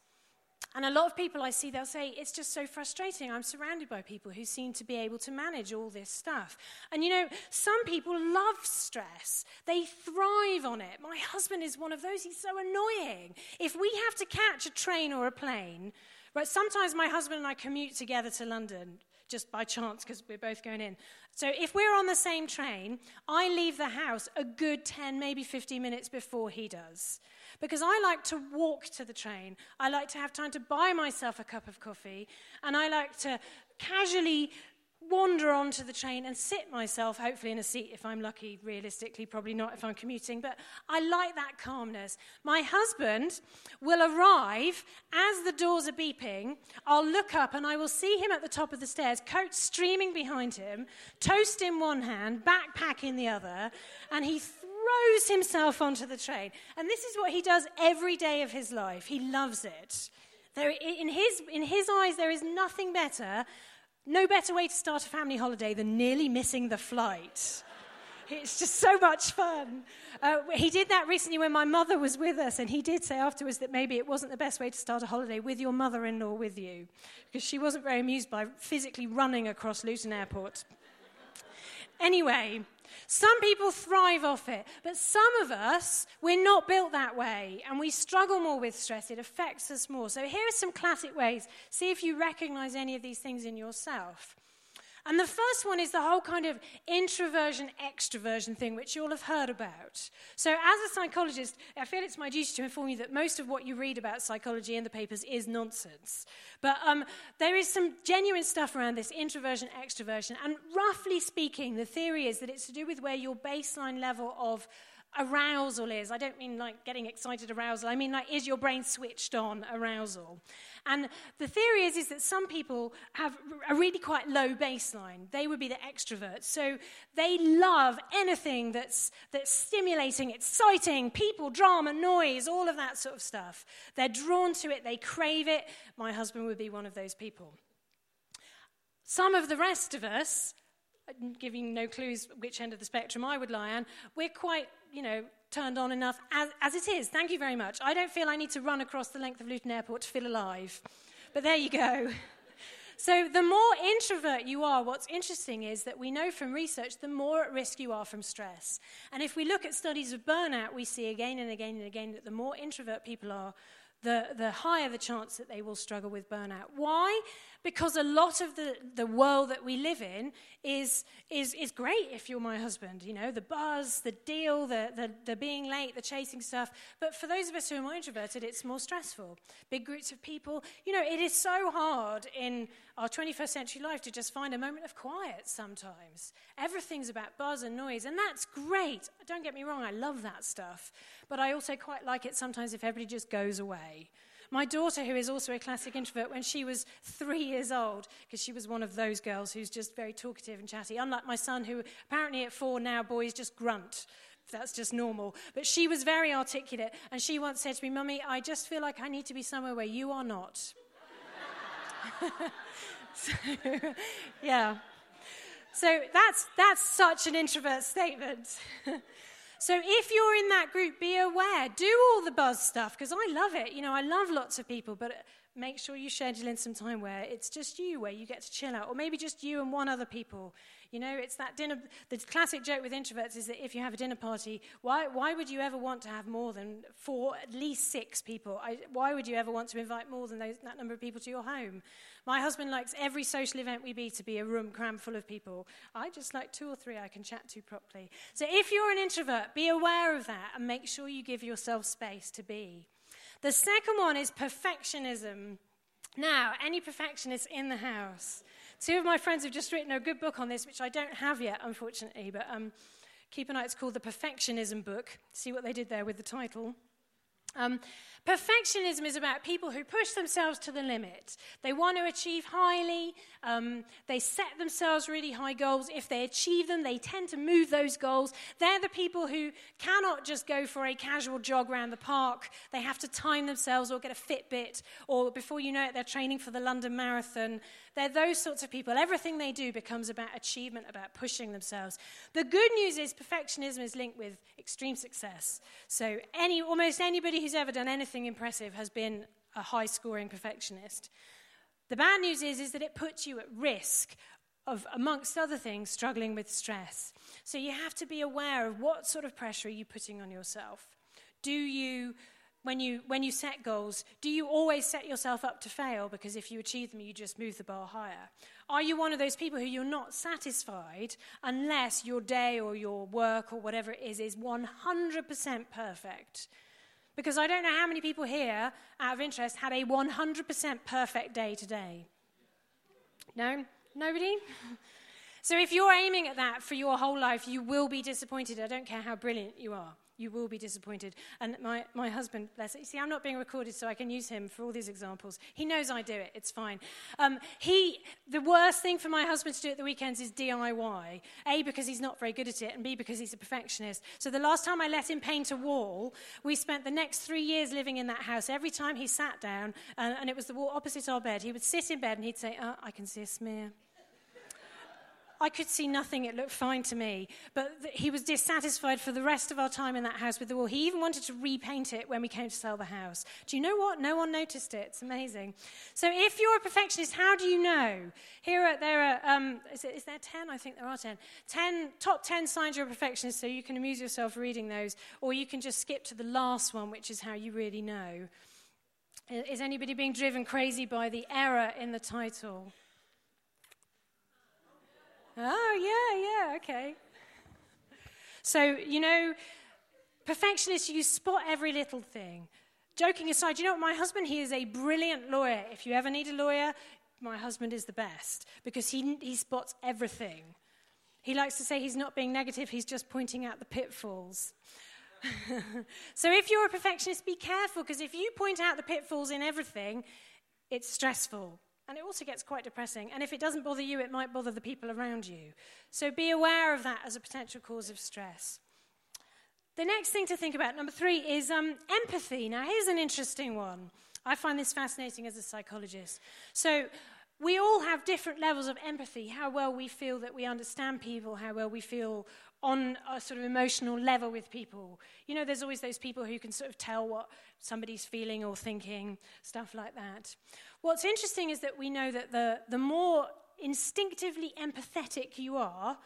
And a lot of people I see, they'll say, it's just so frustrating. I'm surrounded by people who seem to be able to manage all this stuff. And you know, some people love stress, they thrive on it. My husband is one of those. He's so annoying. If we have to catch a train or a plane, right, sometimes my husband and I commute together to London just by chance because we're both going in. So if we're on the same train, I leave the house a good 10, maybe 15 minutes before he does because I like to walk to the train. I like to have time to buy myself a cup of coffee, and I like to casually wander onto the train and sit myself, hopefully in a seat if I'm lucky, realistically, probably not if I'm commuting, but I like that calmness. My husband will arrive as the doors are beeping. I'll look up and I will see him at the top of the stairs, coat streaming behind him, toast in one hand, backpack in the other, and he throws himself onto the train. And this is what he does every day of his life. He loves it. There, in, his, in his eyes, there is nothing better no better way to start a family holiday than nearly missing the flight. It's just so much fun. Uh, he did that recently when my mother was with us, and he did say afterwards that maybe it wasn't the best way to start a holiday with your mother in law with you, because she wasn't very amused by physically running across Luton Airport. Anyway, some people thrive off it, but some of us, we're not built that way and we struggle more with stress. It affects us more. So, here are some classic ways. See if you recognize any of these things in yourself. And the first one is the whole kind of introversion extroversion thing, which you all have heard about. So, as a psychologist, I feel it's my duty to inform you that most of what you read about psychology in the papers is nonsense. But um, there is some genuine stuff around this introversion extroversion. And roughly speaking, the theory is that it's to do with where your baseline level of arousal is. I don't mean like getting excited arousal. I mean like is your brain switched on arousal? And the theory is, is that some people have a really quite low baseline. They would be the extroverts. So they love anything that's, that's stimulating, exciting, people, drama, noise, all of that sort of stuff. They're drawn to it, they crave it. My husband would be one of those people. Some of the rest of us, giving no clues which end of the spectrum I would lie on, we're quite, you know, turned on enough as, as it is. Thank you very much. I don't feel I need to run across the length of Luton Airport to feel alive. But there you go. *laughs* So, the more introvert you are, what's interesting is that we know from research the more at risk you are from stress. And if we look at studies of burnout, we see again and again and again that the more introvert people are, the, the higher the chance that they will struggle with burnout. Why? Because a lot of the, the world that we live in is, is, is great if you're my husband. You know, the buzz, the deal, the, the, the being late, the chasing stuff. But for those of us who are more introverted, it's more stressful. Big groups of people. You know, it is so hard in our 21st century life to just find a moment of quiet sometimes. Everything's about buzz and noise, and that's great. Don't get me wrong, I love that stuff. But I also quite like it sometimes if everybody just goes away. My daughter, who is also a classic introvert, when she was three years old, because she was one of those girls who's just very talkative and chatty, unlike my son, who apparently at four now, boys just grunt. That's just normal. But she was very articulate, and she once said to me, Mummy, I just feel like I need to be somewhere where you are not. *laughs* so, yeah. So that's, that's such an introvert statement. *laughs* So if you're in that group, be aware. Do all the buzz stuff because I love it. You know, I love lots of people, but uh, make sure you schedule in some time where it's just you, where you get to chill out, or maybe just you and one other people. You know, it's that dinner. The classic joke with introverts is that if you have a dinner party, why, why would you ever want to have more than four, at least six people? I, why would you ever want to invite more than those, that number of people to your home? My husband likes every social event we be to be a room crammed full of people. I just like two or three I can chat to properly. So if you're an introvert, be aware of that and make sure you give yourself space to be. The second one is perfectionism. Now, any perfectionists in the house? Two of my friends have just written a good book on this, which I don't have yet, unfortunately, but um, keep an eye. It's called The Perfectionism Book. See what they did there with the title. Um, perfectionism is about people who push themselves to the limit. They want to achieve highly, um, they set themselves really high goals. If they achieve them, they tend to move those goals. They're the people who cannot just go for a casual jog around the park. They have to time themselves or get a Fitbit, or before you know it, they're training for the London Marathon. They're those sorts of people. Everything they do becomes about achievement, about pushing themselves. The good news is perfectionism is linked with extreme success. So any, almost anybody who's ever done anything impressive has been a high scoring perfectionist. The bad news is, is that it puts you at risk of, amongst other things, struggling with stress. So you have to be aware of what sort of pressure are you putting on yourself. Do you when you, when you set goals, do you always set yourself up to fail? Because if you achieve them, you just move the bar higher. Are you one of those people who you're not satisfied unless your day or your work or whatever it is is 100% perfect? Because I don't know how many people here, out of interest, had a 100% perfect day today. No? Nobody? *laughs* So if you're aiming at that for your whole life, you will be disappointed. I don't care how brilliant you are. You will be disappointed. And my, my husband, bless you see, I'm not being recorded, so I can use him for all these examples. He knows I do it, it's fine. Um, he, the worst thing for my husband to do at the weekends is DIY. A, because he's not very good at it, and B, because he's a perfectionist. So the last time I let him paint a wall, we spent the next three years living in that house. Every time he sat down, uh, and it was the wall opposite our bed, he would sit in bed and he'd say, oh, I can see a smear. I could see nothing. It looked fine to me. But th- he was dissatisfied for the rest of our time in that house with the wall. He even wanted to repaint it when we came to sell the house. Do you know what? No one noticed it. It's amazing. So if you're a perfectionist, how do you know? Here are, there are, um, is, it, is there 10? I think there are 10. 10. Top 10 signs you're a perfectionist, so you can amuse yourself reading those. Or you can just skip to the last one, which is how you really know. Is anybody being driven crazy by the error in the title? Oh, yeah, yeah, okay. So, you know, perfectionists, you spot every little thing. Joking aside, you know what? My husband, he is a brilliant lawyer. If you ever need a lawyer, my husband is the best because he, he spots everything. He likes to say he's not being negative, he's just pointing out the pitfalls. *laughs* so if you're a perfectionist, be careful because if you point out the pitfalls in everything, it's stressful. And it also gets quite depressing. And if it doesn't bother you, it might bother the people around you. So be aware of that as a potential cause of stress. The next thing to think about, number three, is um, empathy. Now, here's an interesting one. I find this fascinating as a psychologist. So, we all have different levels of empathy, how well we feel that we understand people, how well we feel on a sort of emotional level with people. You know, there's always those people who can sort of tell what somebody's feeling or thinking, stuff like that. What's interesting is that we know that the, the more instinctively empathetic you are,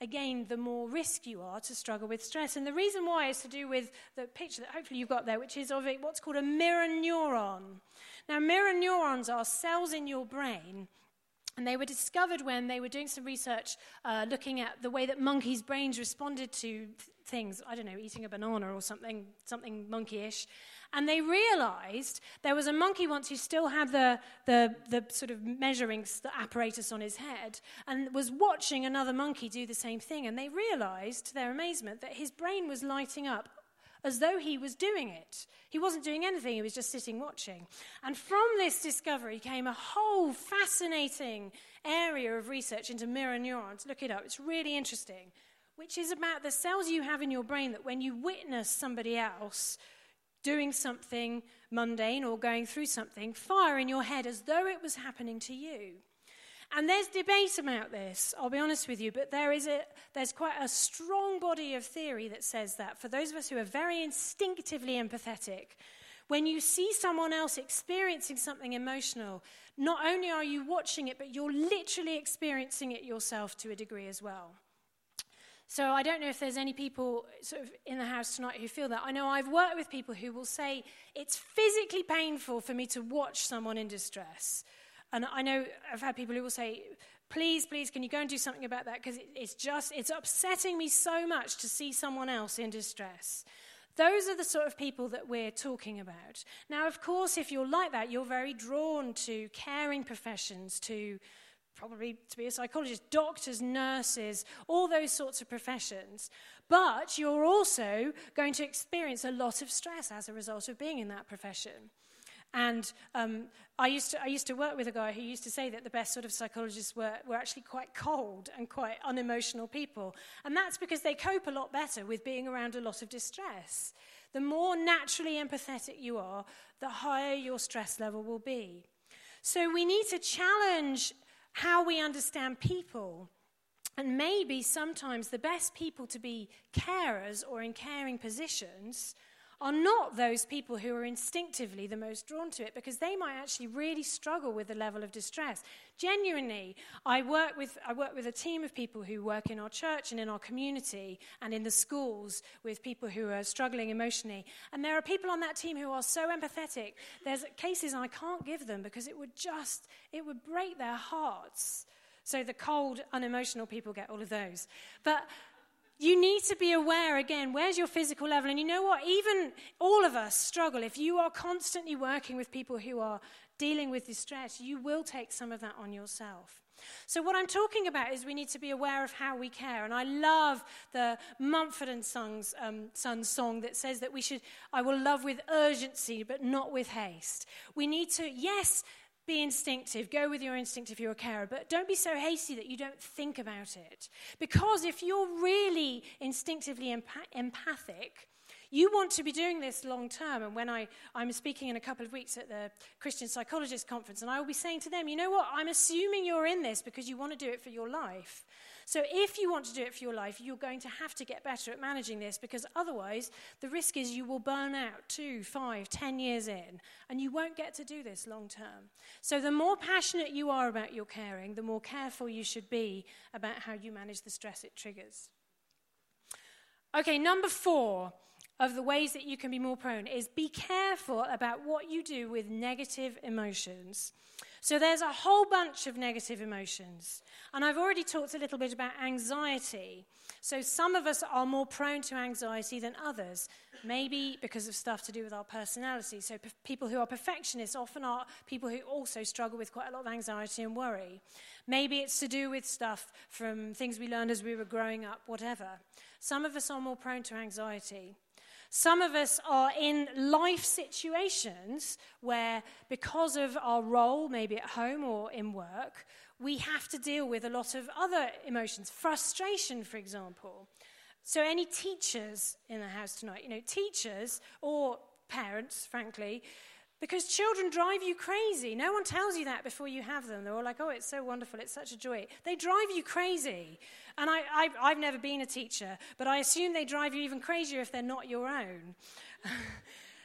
again, the more risk you are to struggle with stress. And the reason why is to do with the picture that hopefully you've got there, which is of a, what's called a mirror neuron. Now, mirror neurons are cells in your brain and they were discovered when they were doing some research uh, looking at the way that monkeys' brains responded to things, I don't know, eating a banana or something, something monkeyish. And they realized there was a monkey once who still had the, the, the sort of measuring apparatus on his head and was watching another monkey do the same thing. And they realized, to their amazement, that his brain was lighting up as though he was doing it. He wasn't doing anything, he was just sitting watching. And from this discovery came a whole fascinating area of research into mirror neurons. Look it up, it's really interesting. Which is about the cells you have in your brain that when you witness somebody else doing something mundane or going through something, fire in your head as though it was happening to you. And there's debate about this, I'll be honest with you, but there is a, there's quite a strong body of theory that says that for those of us who are very instinctively empathetic, when you see someone else experiencing something emotional, not only are you watching it, but you're literally experiencing it yourself to a degree as well. So I don't know if there's any people sort of in the house tonight who feel that. I know I've worked with people who will say it's physically painful for me to watch someone in distress. And I know I've had people who will say, please, please, can you go and do something about that? Because it's just, it's upsetting me so much to see someone else in distress. Those are the sort of people that we're talking about. Now, of course, if you're like that, you're very drawn to caring professions, to probably to be a psychologist, doctors, nurses, all those sorts of professions. But you're also going to experience a lot of stress as a result of being in that profession. And um, I, used to, I used to work with a guy who used to say that the best sort of psychologists were, were actually quite cold and quite unemotional people. And that's because they cope a lot better with being around a lot of distress. The more naturally empathetic you are, the higher your stress level will be. So we need to challenge how we understand people. And maybe sometimes the best people to be carers or in caring positions are not those people who are instinctively the most drawn to it because they might actually really struggle with the level of distress. Genuinely, I work with, I work with a team of people who work in our church and in our community and in the schools with people who are struggling emotionally. And there are people on that team who are so empathetic. There's cases I can't give them because it would just, it would break their hearts. So the cold, unemotional people get all of those. But you need to be aware again where's your physical level and you know what even all of us struggle if you are constantly working with people who are dealing with distress, you will take some of that on yourself. So, what I'm talking about is we need to be aware of how we care. And I love the Mumford and Sons, um, Sons song that says that we should, I will love with urgency, but not with haste. We need to, yes, be instinctive. Go with your instinct if you're a carer, but don't be so hasty that you don't think about it. Because if you're really instinctively empath- empathic, you want to be doing this long term. And when I, I'm speaking in a couple of weeks at the Christian Psychologist Conference, and I will be saying to them, you know what? I'm assuming you're in this because you want to do it for your life. So if you want to do it for your life, you're going to have to get better at managing this because otherwise, the risk is you will burn out two, five, ten years in, and you won't get to do this long term. So the more passionate you are about your caring, the more careful you should be about how you manage the stress it triggers. Okay, number four of the ways that you can be more prone is be careful about what you do with negative emotions. So there's a whole bunch of negative emotions. And I've already talked a little bit about anxiety. So some of us are more prone to anxiety than others, maybe because of stuff to do with our personality. So p- people who are perfectionists often are people who also struggle with quite a lot of anxiety and worry. Maybe it's to do with stuff from things we learned as we were growing up, whatever. Some of us are more prone to anxiety. Some of us are in life situations where, because of our role, maybe at home or in work, we have to deal with a lot of other emotions. Frustration, for example. So, any teachers in the house tonight, you know, teachers or parents, frankly, because children drive you crazy. No one tells you that before you have them. They're all like, oh, it's so wonderful, it's such a joy. They drive you crazy. And I, have never been a teacher, but I assume they drive you even crazier if they're not your own. *laughs*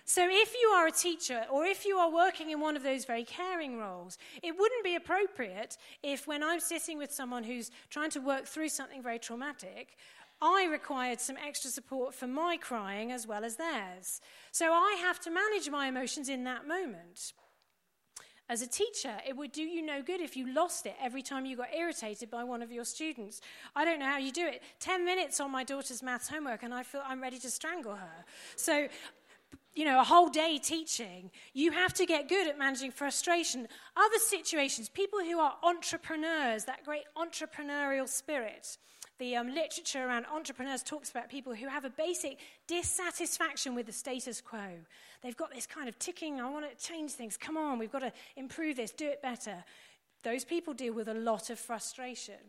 so if you are a teacher or if you are working in one of those very caring roles, it wouldn't be appropriate if, when I'm sitting with someone who's trying to work through something very traumatic, I required some extra support for my crying as well as theirs. So I have to manage my emotions in that moment. As a teacher, it would do you no good if you lost it every time you got irritated by one of your students. I don't know how you do it. 10 minutes on my daughter's maths homework, and I feel I'm ready to strangle her. So, you know, a whole day teaching, you have to get good at managing frustration. Other situations, people who are entrepreneurs, that great entrepreneurial spirit the um, literature around entrepreneurs talks about people who have a basic dissatisfaction with the status quo. They've got this kind of ticking, I want to change things. Come on, we've got to improve this, do it better. Those people deal with a lot of frustration.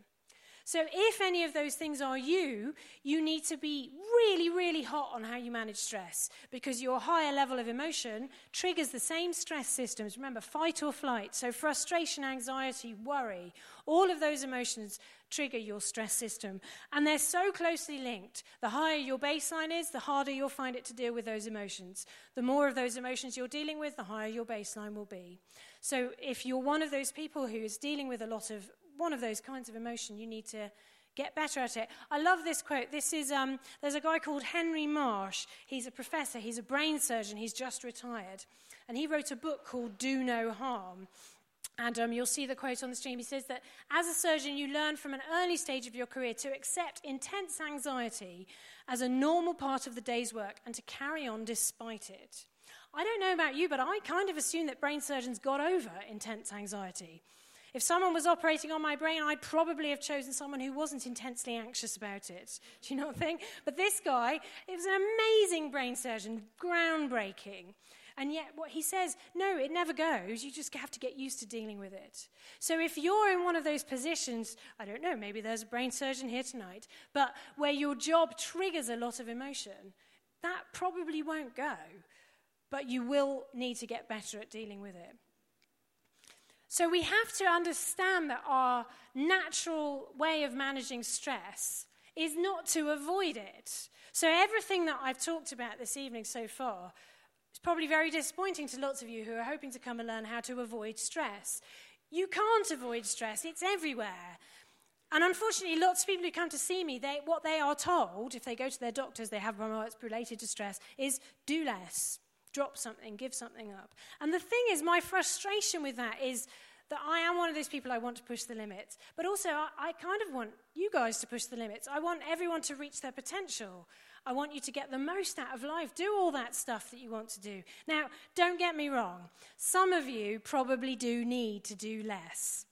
So, if any of those things are you, you need to be really, really hot on how you manage stress because your higher level of emotion triggers the same stress systems. Remember, fight or flight. So, frustration, anxiety, worry, all of those emotions trigger your stress system. And they're so closely linked. The higher your baseline is, the harder you'll find it to deal with those emotions. The more of those emotions you're dealing with, the higher your baseline will be. So, if you're one of those people who is dealing with a lot of one of those kinds of emotion, you need to get better at it. I love this quote. This is um, there's a guy called Henry Marsh. He's a professor. He's a brain surgeon. He's just retired, and he wrote a book called Do No Harm. And um, you'll see the quote on the stream. He says that as a surgeon, you learn from an early stage of your career to accept intense anxiety as a normal part of the day's work and to carry on despite it. I don't know about you, but I kind of assume that brain surgeons got over intense anxiety. If someone was operating on my brain, I'd probably have chosen someone who wasn't intensely anxious about it. Do you know what I think? But this guy, it was an amazing brain surgeon, groundbreaking. And yet, what he says, no, it never goes. You just have to get used to dealing with it. So, if you're in one of those positions, I don't know, maybe there's a brain surgeon here tonight, but where your job triggers a lot of emotion, that probably won't go. But you will need to get better at dealing with it. So we have to understand that our natural way of managing stress is not to avoid it. So everything that I've talked about this evening so far is probably very disappointing to lots of you who are hoping to come and learn how to avoid stress. You can't avoid stress, it's everywhere. And unfortunately, lots of people who come to see me, they, what they are told, if they go to their doctors, they have one that's related to stress, is do less drop something, give something up. And the thing is, my frustration with that is that I am one of those people I want to push the limits. But also, I, I kind of want you guys to push the limits. I want everyone to reach their potential. I want you to get the most out of life. Do all that stuff that you want to do. Now, don't get me wrong. Some of you probably do need to do less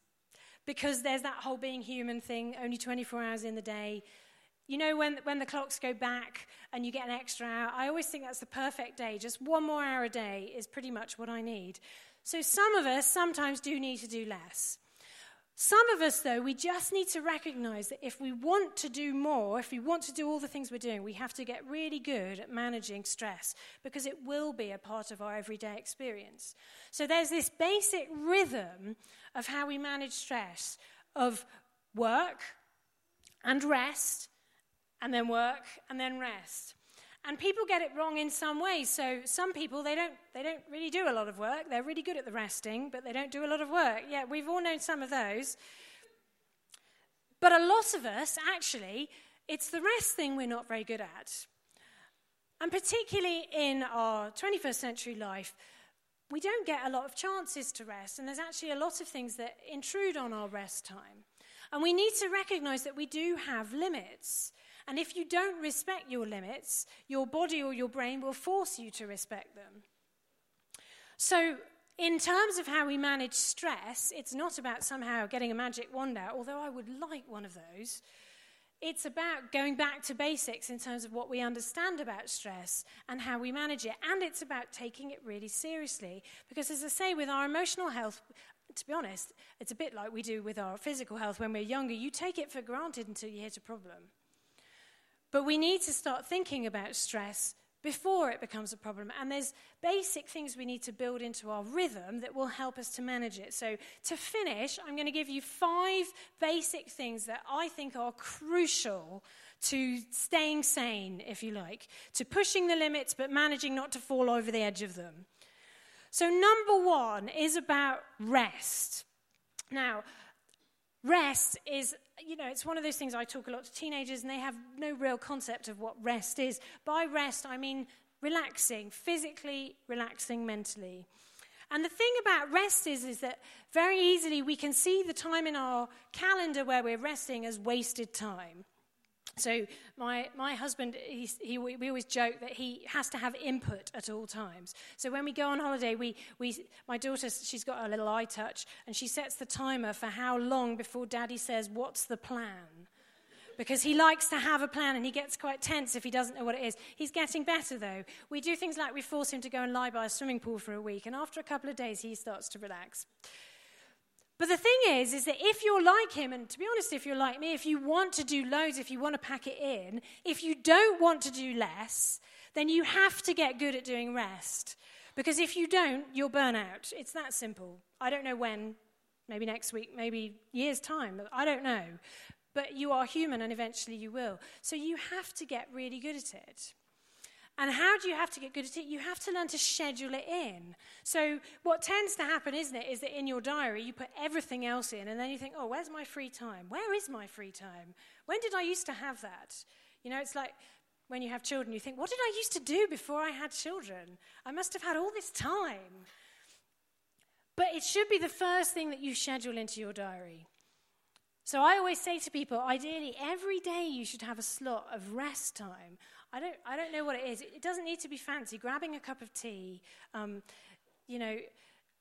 because there's that whole being human thing, only 24 hours in the day. You know, when, when the clocks go back and you get an extra hour, I always think that's the perfect day. Just one more hour a day is pretty much what I need. So some of us sometimes do need to do less. Some of us, though, we just need to recognize that if we want to do more, if we want to do all the things we're doing, we have to get really good at managing stress because it will be a part of our everyday experience. So there's this basic rhythm of how we manage stress of work and rest and then work and then rest. And people get it wrong in some ways. So some people they don't they don't really do a lot of work. They're really good at the resting, but they don't do a lot of work. Yeah, we've all known some of those. But a lot of us actually it's the rest thing we're not very good at. And particularly in our 21st century life, we don't get a lot of chances to rest, and there's actually a lot of things that intrude on our rest time. And we need to recognize that we do have limits. And if you don't respect your limits, your body or your brain will force you to respect them. So, in terms of how we manage stress, it's not about somehow getting a magic wand out, although I would like one of those. It's about going back to basics in terms of what we understand about stress and how we manage it. And it's about taking it really seriously. Because, as I say, with our emotional health, to be honest, it's a bit like we do with our physical health when we're younger. You take it for granted until you hit a problem. But we need to start thinking about stress before it becomes a problem. And there's basic things we need to build into our rhythm that will help us to manage it. So, to finish, I'm going to give you five basic things that I think are crucial to staying sane, if you like, to pushing the limits but managing not to fall over the edge of them. So, number one is about rest. Now, rest is you know, it's one of those things I talk a lot to teenagers, and they have no real concept of what rest is. By rest, I mean relaxing, physically relaxing mentally. And the thing about rest is, is that very easily we can see the time in our calendar where we're resting as wasted time. So my, my husband, he, we always joke that he has to have input at all times. So when we go on holiday, we, we, my daughter, she's got a little iTouch, and she sets the timer for how long before daddy says, what's the plan? Because he likes to have a plan and he gets quite tense if he doesn't know what it is. He's getting better though. We do things like we force him to go and lie by a swimming pool for a week, and after a couple of days, he starts to relax. But the thing is, is that if you're like him, and to be honest, if you're like me, if you want to do loads, if you want to pack it in, if you don't want to do less, then you have to get good at doing rest. Because if you don't, you'll burn out. It's that simple. I don't know when, maybe next week, maybe years' time, I don't know. But you are human and eventually you will. So you have to get really good at it. And how do you have to get good at it? You have to learn to schedule it in. So, what tends to happen, isn't it, is that in your diary you put everything else in, and then you think, oh, where's my free time? Where is my free time? When did I used to have that? You know, it's like when you have children, you think, what did I used to do before I had children? I must have had all this time. But it should be the first thing that you schedule into your diary. So I always say to people, ideally, every day you should have a slot of rest time. I don't, I don't know what it is. It doesn't need to be fancy. Grabbing a cup of tea, um, you know,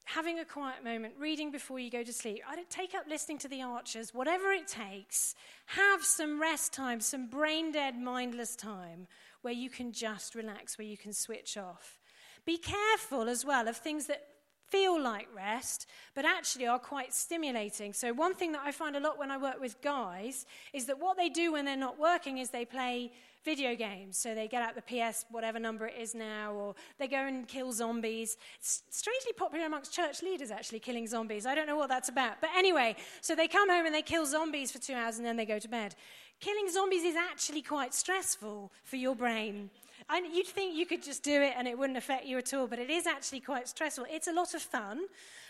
having a quiet moment, reading before you go to sleep. I don't take up listening to the archers, whatever it takes. Have some rest time, some brain dead, mindless time where you can just relax, where you can switch off. Be careful as well of things that feel like rest, but actually are quite stimulating. So, one thing that I find a lot when I work with guys is that what they do when they're not working is they play video games. So they get out the PS, whatever number it is now, or they go and kill zombies. It's strangely popular amongst church leaders, actually, killing zombies. I don't know what that's about. But anyway, so they come home and they kill zombies for two hours and then they go to bed. Killing zombies is actually quite stressful for your brain. I, you'd think you could just do it and it wouldn't affect you at all, but it is actually quite stressful. It's a lot of fun,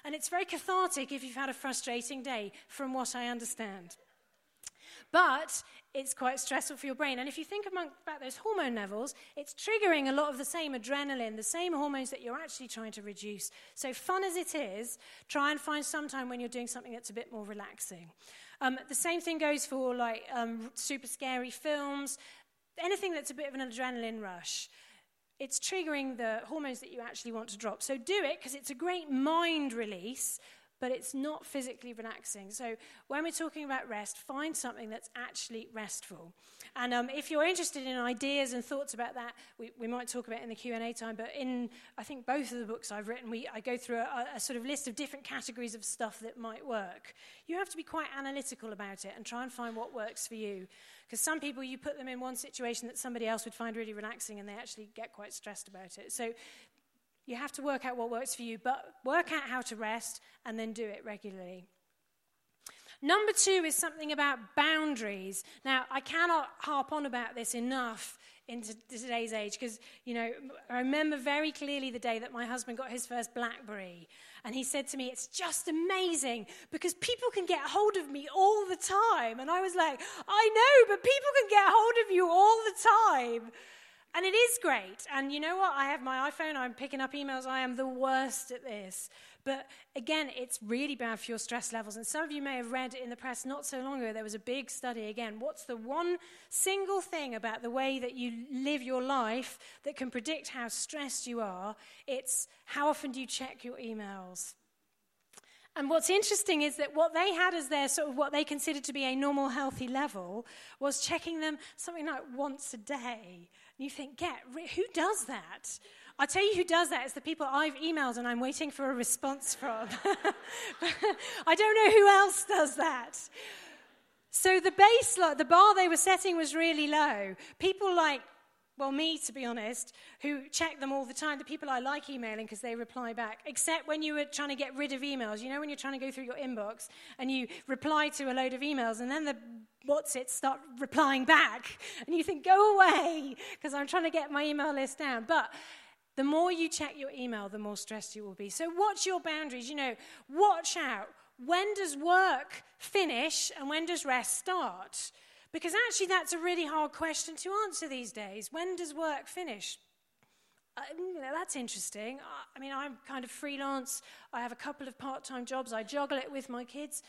and it's very cathartic if you've had a frustrating day, from what I understand. But it's quite stressful for your brain. And if you think about those hormone levels, it's triggering a lot of the same adrenaline, the same hormones that you're actually trying to reduce. So, fun as it is, try and find some time when you're doing something that's a bit more relaxing. Um, the same thing goes for like um, super scary films, anything that's a bit of an adrenaline rush it's triggering the hormones that you actually want to drop. So do it because it's a great mind release, but it's not physically relaxing. So when we're talking about rest, find something that's actually restful. And um, if you're interested in ideas and thoughts about that, we, we might talk about it in the Q&A time, but in, I think, both of the books I've written, we, I go through a, a sort of list of different categories of stuff that might work. You have to be quite analytical about it and try and find what works for you. Because some people, you put them in one situation that somebody else would find really relaxing and they actually get quite stressed about it. So you have to work out what works for you, but work out how to rest and then do it regularly. Number two is something about boundaries. Now, I cannot harp on about this enough in today's age because, you know, I remember very clearly the day that my husband got his first Blackberry. And he said to me, It's just amazing because people can get hold of me all the time. And I was like, I know, but people can get hold of you all the time. And it is great. And you know what? I have my iPhone, I'm picking up emails. I am the worst at this. But again, it's really bad for your stress levels. And some of you may have read in the press not so long ago, there was a big study again. What's the one single thing about the way that you live your life that can predict how stressed you are? It's how often do you check your emails? And what's interesting is that what they had as their sort of what they considered to be a normal, healthy level was checking them something like once a day. You think, get who does that? I'll tell you who does that. It's the people I've emailed and I'm waiting for a response from. *laughs* I don't know who else does that. So the base, the bar they were setting was really low. People like well, me, to be honest, who check them all the time, the people I like emailing because they reply back, except when you were trying to get rid of emails. You know, when you're trying to go through your inbox and you reply to a load of emails, and then the what's it start replying back, *laughs* and you think, go away, because I'm trying to get my email list down. But the more you check your email, the more stressed you will be. So, watch your boundaries. You know, watch out. When does work finish and when does rest start? Because actually, that's a really hard question to answer these days. When does work finish? Uh, you know, that's interesting. I mean, I'm kind of freelance. I have a couple of part time jobs. I juggle it with my kids.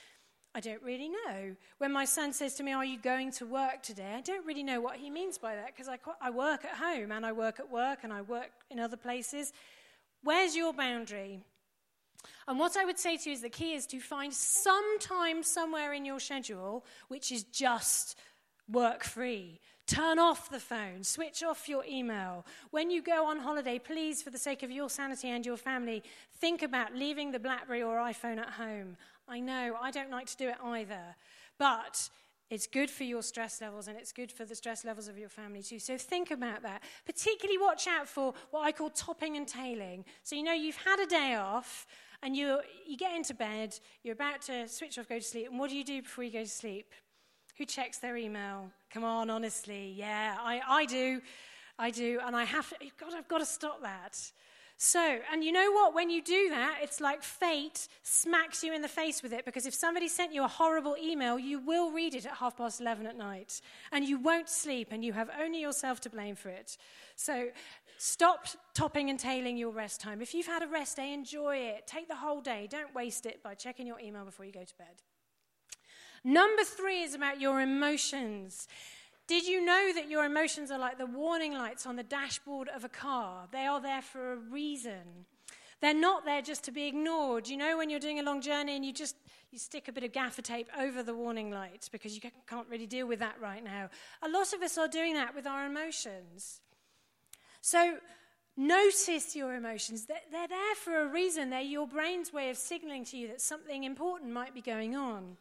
I don't really know. When my son says to me, Are you going to work today? I don't really know what he means by that because I, I work at home and I work at work and I work in other places. Where's your boundary? And what I would say to you is the key is to find some time somewhere in your schedule which is just work free. Turn off the phone, switch off your email. When you go on holiday, please, for the sake of your sanity and your family, think about leaving the Blackberry or iPhone at home. I know, I don't like to do it either. But it's good for your stress levels and it's good for the stress levels of your family too. So think about that. Particularly watch out for what I call topping and tailing. So you know you've had a day off and you you get into bed, you're about to switch off, go to sleep, and what do you do before you go to sleep? Who checks their email? Come on, honestly. Yeah, I, I do. I do. And I have to, God, I've got to stop that. So, and you know what? When you do that, it's like fate smacks you in the face with it because if somebody sent you a horrible email, you will read it at half past 11 at night and you won't sleep and you have only yourself to blame for it. So, stop topping and tailing your rest time. If you've had a rest day, enjoy it. Take the whole day. Don't waste it by checking your email before you go to bed. Number three is about your emotions. Did you know that your emotions are like the warning lights on the dashboard of a car? They are there for a reason. They're not there just to be ignored. You know, when you're doing a long journey and you just you stick a bit of gaffer tape over the warning lights because you can't really deal with that right now. A lot of us are doing that with our emotions. So notice your emotions. They're there for a reason. They're your brain's way of signaling to you that something important might be going on.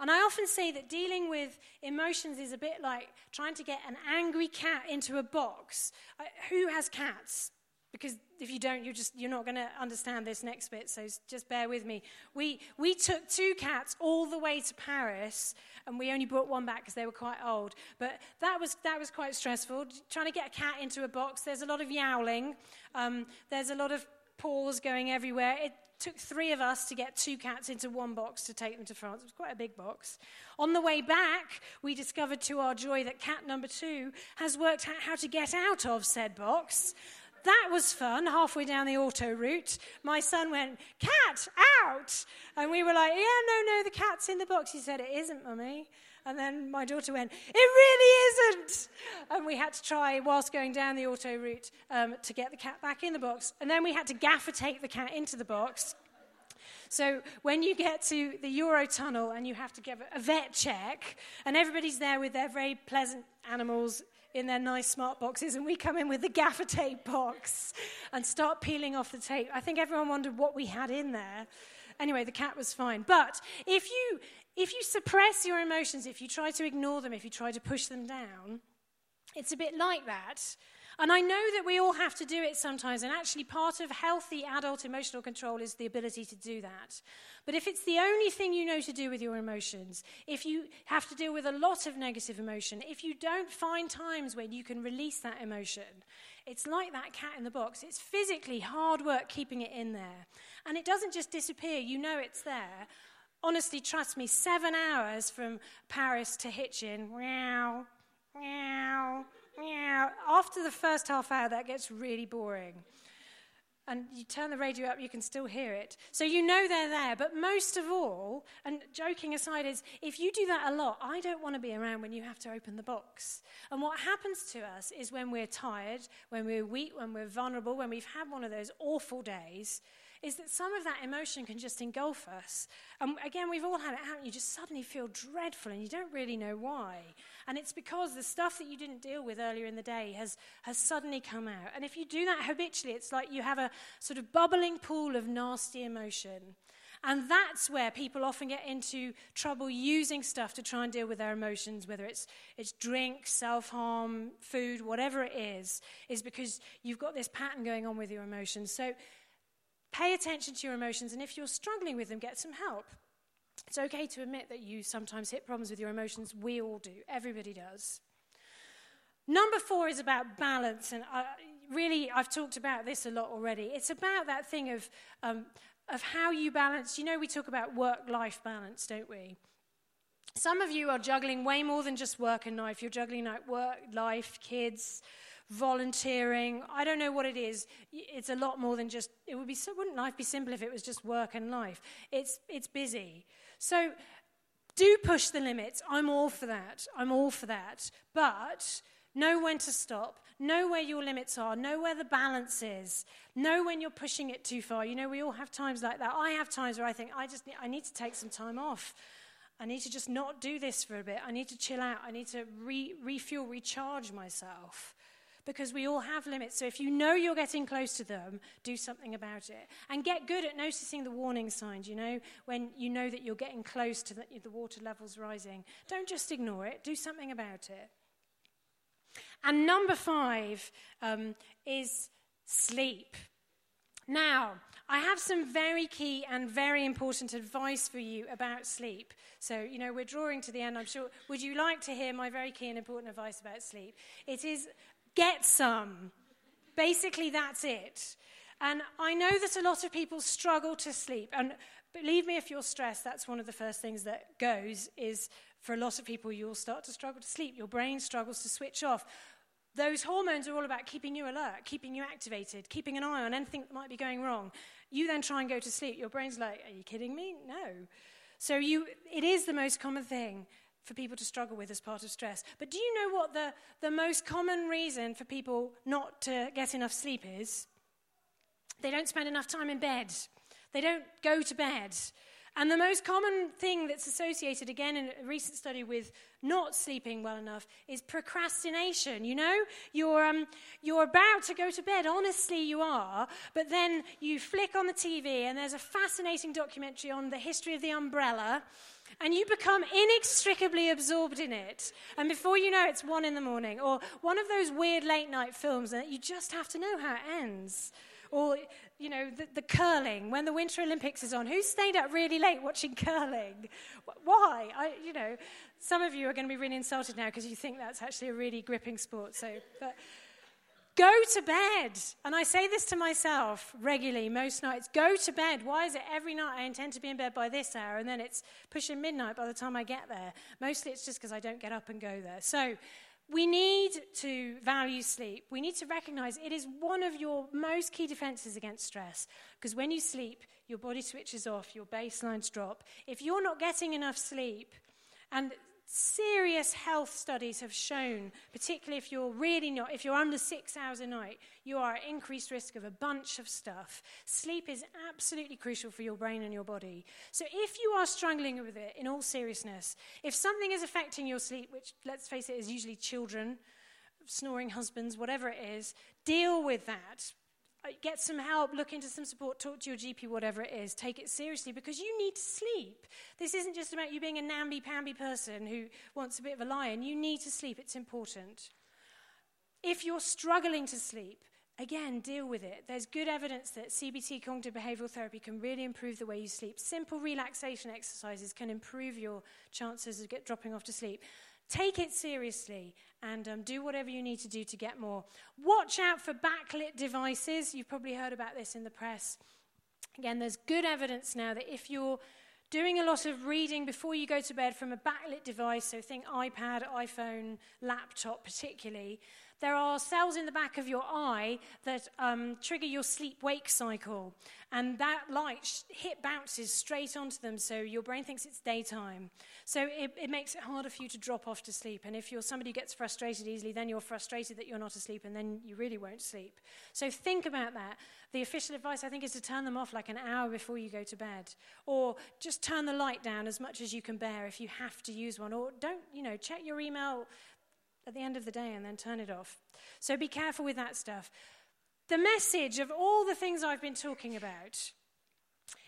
And I often say that dealing with emotions is a bit like trying to get an angry cat into a box. Uh, who has cats? Because if you don't, you're just you're not going to understand this next bit. So just bear with me. We we took two cats all the way to Paris, and we only brought one back because they were quite old. But that was that was quite stressful. Trying to get a cat into a box. There's a lot of yowling. Um, there's a lot of paws going everywhere. It took three of us to get two cats into one box to take them to France. It was quite a big box. On the way back, we discovered to our joy that cat number two has worked out how to get out of said box. That was fun. Halfway down the auto route, my son went, Cat, out! And we were like, Yeah, no, no, the cat's in the box. He said, It isn't, mummy. And then my daughter went, It really isn't. And we had to try, whilst going down the auto route, um, to get the cat back in the box. And then we had to gaffer tape the cat into the box. So when you get to the Eurotunnel and you have to give a vet check, and everybody's there with their very pleasant animals in their nice smart boxes, and we come in with the gaffer tape box and start peeling off the tape. I think everyone wondered what we had in there. Anyway, the cat was fine. But if you if you suppress your emotions, if you try to ignore them, if you try to push them down, it's a bit like that. And I know that we all have to do it sometimes, and actually, part of healthy adult emotional control is the ability to do that. But if it's the only thing you know to do with your emotions, if you have to deal with a lot of negative emotion, if you don't find times when you can release that emotion, it's like that cat in the box. It's physically hard work keeping it in there. And it doesn't just disappear, you know it's there honestly, trust me, seven hours from Paris to Hitchin, meow, meow, meow. After the first half hour, that gets really boring. And you turn the radio up, you can still hear it. So you know they're there. But most of all, and joking aside, is if you do that a lot, I don't want to be around when you have to open the box. And what happens to us is when we're tired, when we're weak, when we're vulnerable, when we've had one of those awful days, is that some of that emotion can just engulf us. And again, we've all had it happen. You just suddenly feel dreadful and you don't really know why. And it's because the stuff that you didn't deal with earlier in the day has, has suddenly come out. And if you do that habitually, it's like you have a sort of bubbling pool of nasty emotion. And that's where people often get into trouble using stuff to try and deal with their emotions, whether it's, it's drink, self harm, food, whatever it is, is because you've got this pattern going on with your emotions. So Pay attention to your emotions, and if you're struggling with them, get some help. It's okay to admit that you sometimes hit problems with your emotions. We all do, everybody does. Number four is about balance, and I, really, I've talked about this a lot already. It's about that thing of, um, of how you balance. You know, we talk about work life balance, don't we? Some of you are juggling way more than just work and life. You're juggling like work, life, kids, volunteering. I don't know what it is. It's a lot more than just, it would be, so wouldn't life be simple if it was just work and life? It's, it's busy. So do push the limits. I'm all for that. I'm all for that. But know when to stop. Know where your limits are. Know where the balance is. Know when you're pushing it too far. You know, we all have times like that. I have times where I think, I just need, I need to take some time off. I need to just not do this for a bit. I need to chill out. I need to re- refuel, recharge myself because we all have limits. So if you know you're getting close to them, do something about it. And get good at noticing the warning signs, you know, when you know that you're getting close to the, the water levels rising. Don't just ignore it, do something about it. And number five um, is sleep. Now, I have some very key and very important advice for you about sleep. So, you know, we're drawing to the end, I'm sure. Would you like to hear my very key and important advice about sleep? It is get some. Basically, that's it. And I know that a lot of people struggle to sleep. And believe me, if you're stressed, that's one of the first things that goes is for a lot of people, you'll start to struggle to sleep. Your brain struggles to switch off. Those hormones are all about keeping you alert, keeping you activated, keeping an eye on anything that might be going wrong. You then try and go to sleep. Your brain's like, Are you kidding me? No. So you, it is the most common thing for people to struggle with as part of stress. But do you know what the, the most common reason for people not to get enough sleep is? They don't spend enough time in bed, they don't go to bed. And the most common thing that's associated, again, in a recent study with not sleeping well enough is procrastination. You know, you're, um, you're about to go to bed, honestly, you are, but then you flick on the TV and there's a fascinating documentary on the history of the umbrella and you become inextricably absorbed in it. And before you know, it's one in the morning, or one of those weird late night films that you just have to know how it ends. Or, you know, the, the, curling, when the Winter Olympics is on. Who stayed up really late watching curling? Why? I, you know, some of you are going to be really insulted now because you think that's actually a really gripping sport. So, but Go to bed. And I say this to myself regularly, most nights go to bed. Why is it every night I intend to be in bed by this hour and then it's pushing midnight by the time I get there? Mostly it's just because I don't get up and go there. So we need to value sleep. We need to recognize it is one of your most key defenses against stress because when you sleep, your body switches off, your baselines drop. If you're not getting enough sleep, and serious health studies have shown, particularly if you're really not, if you're under six hours a night, you are at increased risk of a bunch of stuff. Sleep is absolutely crucial for your brain and your body. So if you are struggling with it, in all seriousness, if something is affecting your sleep, which let's face it is usually children, snoring husbands, whatever it is, deal with that Uh, get some help, look into some support, talk to your GP, whatever it is. Take it seriously because you need to sleep. This isn't just about you being a namby pamby person who wants a bit of a lie-in. You need to sleep, it's important. If you're struggling to sleep, again, deal with it. There's good evidence that CBT, cognitive behavioral therapy, can really improve the way you sleep. Simple relaxation exercises can improve your chances of get, dropping off to sleep. Take it seriously and um, do whatever you need to do to get more. Watch out for backlit devices. You've probably heard about this in the press. Again, there's good evidence now that if you're doing a lot of reading before you go to bed from a backlit device, so think iPad, iPhone, laptop particularly, there are cells in the back of your eye that um, trigger your sleep wake cycle. And that light hit bounces straight onto them, so your brain thinks it's daytime. So it, it makes it harder for you to drop off to sleep. And if you're somebody who gets frustrated easily, then you're frustrated that you're not asleep, and then you really won't sleep. So think about that. The official advice, I think, is to turn them off like an hour before you go to bed. Or just turn the light down as much as you can bear if you have to use one. Or don't, you know, check your email at the end of the day and then turn it off. So be careful with that stuff. The message of all the things I've been talking about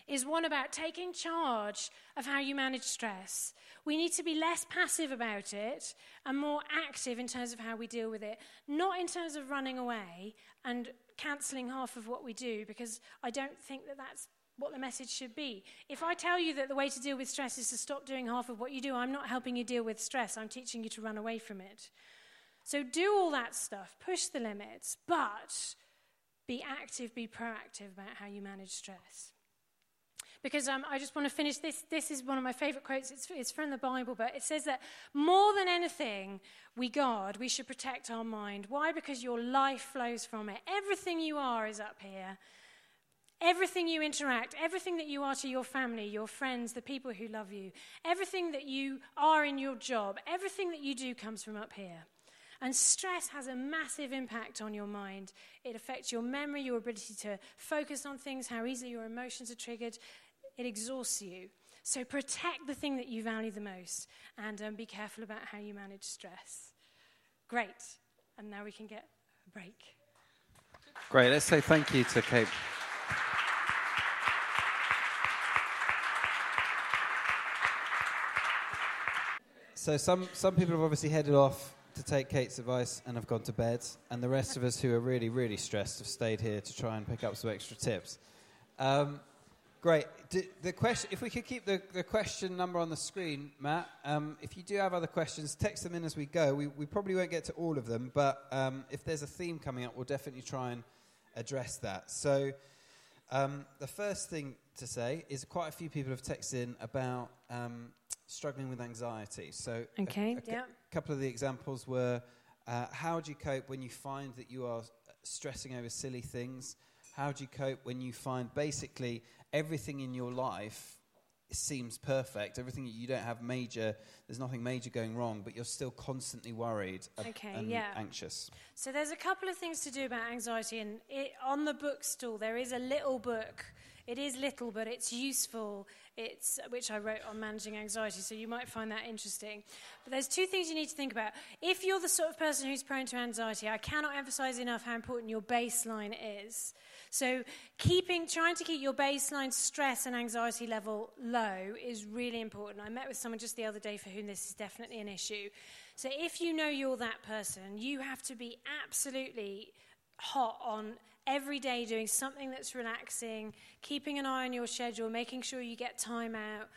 is one about taking charge of how you manage stress. We need to be less passive about it and more active in terms of how we deal with it, not in terms of running away and cancelling half of what we do, because I don't think that that's what the message should be. If I tell you that the way to deal with stress is to stop doing half of what you do, I'm not helping you deal with stress. I'm teaching you to run away from it. So do all that stuff, push the limits, but be active, be proactive about how you manage stress. Because um, I just want to finish this. This is one of my favorite quotes. It's, it's from the Bible, but it says that more than anything we guard, we should protect our mind. Why? Because your life flows from it. Everything you are is up here. Everything you interact, everything that you are to your family, your friends, the people who love you, everything that you are in your job, everything that you do comes from up here. And stress has a massive impact on your mind. It affects your memory, your ability to focus on things, how easily your emotions are triggered. It exhausts you. So protect the thing that you value the most and um, be careful about how you manage stress. Great. And now we can get a break. Great. Let's say thank you to Kate. So some, some people have obviously headed off to take Kate's advice and have gone to bed, and the rest of us who are really, really stressed have stayed here to try and pick up some extra tips. Um, great. The question, if we could keep the, the question number on the screen, Matt. Um, if you do have other questions, text them in as we go. We, we probably won't get to all of them, but um, if there's a theme coming up, we'll definitely try and address that. So um, the first thing to say is quite a few people have texted in about um, struggling with anxiety. So, okay, a, a yeah. couple of the examples were uh, how do you cope when you find that you are stressing over silly things? How do you cope when you find basically everything in your life seems perfect, everything you don't have major, there's nothing major going wrong, but you're still constantly worried okay, and yeah. anxious. So there's a couple of things to do about anxiety, and it, on the bookstall there is a little book it is little, but it's useful, it's, which I wrote on managing anxiety, so you might find that interesting. But there's two things you need to think about. If you're the sort of person who's prone to anxiety, I cannot emphasize enough how important your baseline is. So, keeping, trying to keep your baseline stress and anxiety level low is really important. I met with someone just the other day for whom this is definitely an issue. So, if you know you're that person, you have to be absolutely hot on every day doing something that's relaxing, keeping an eye on your schedule, making sure you get time out,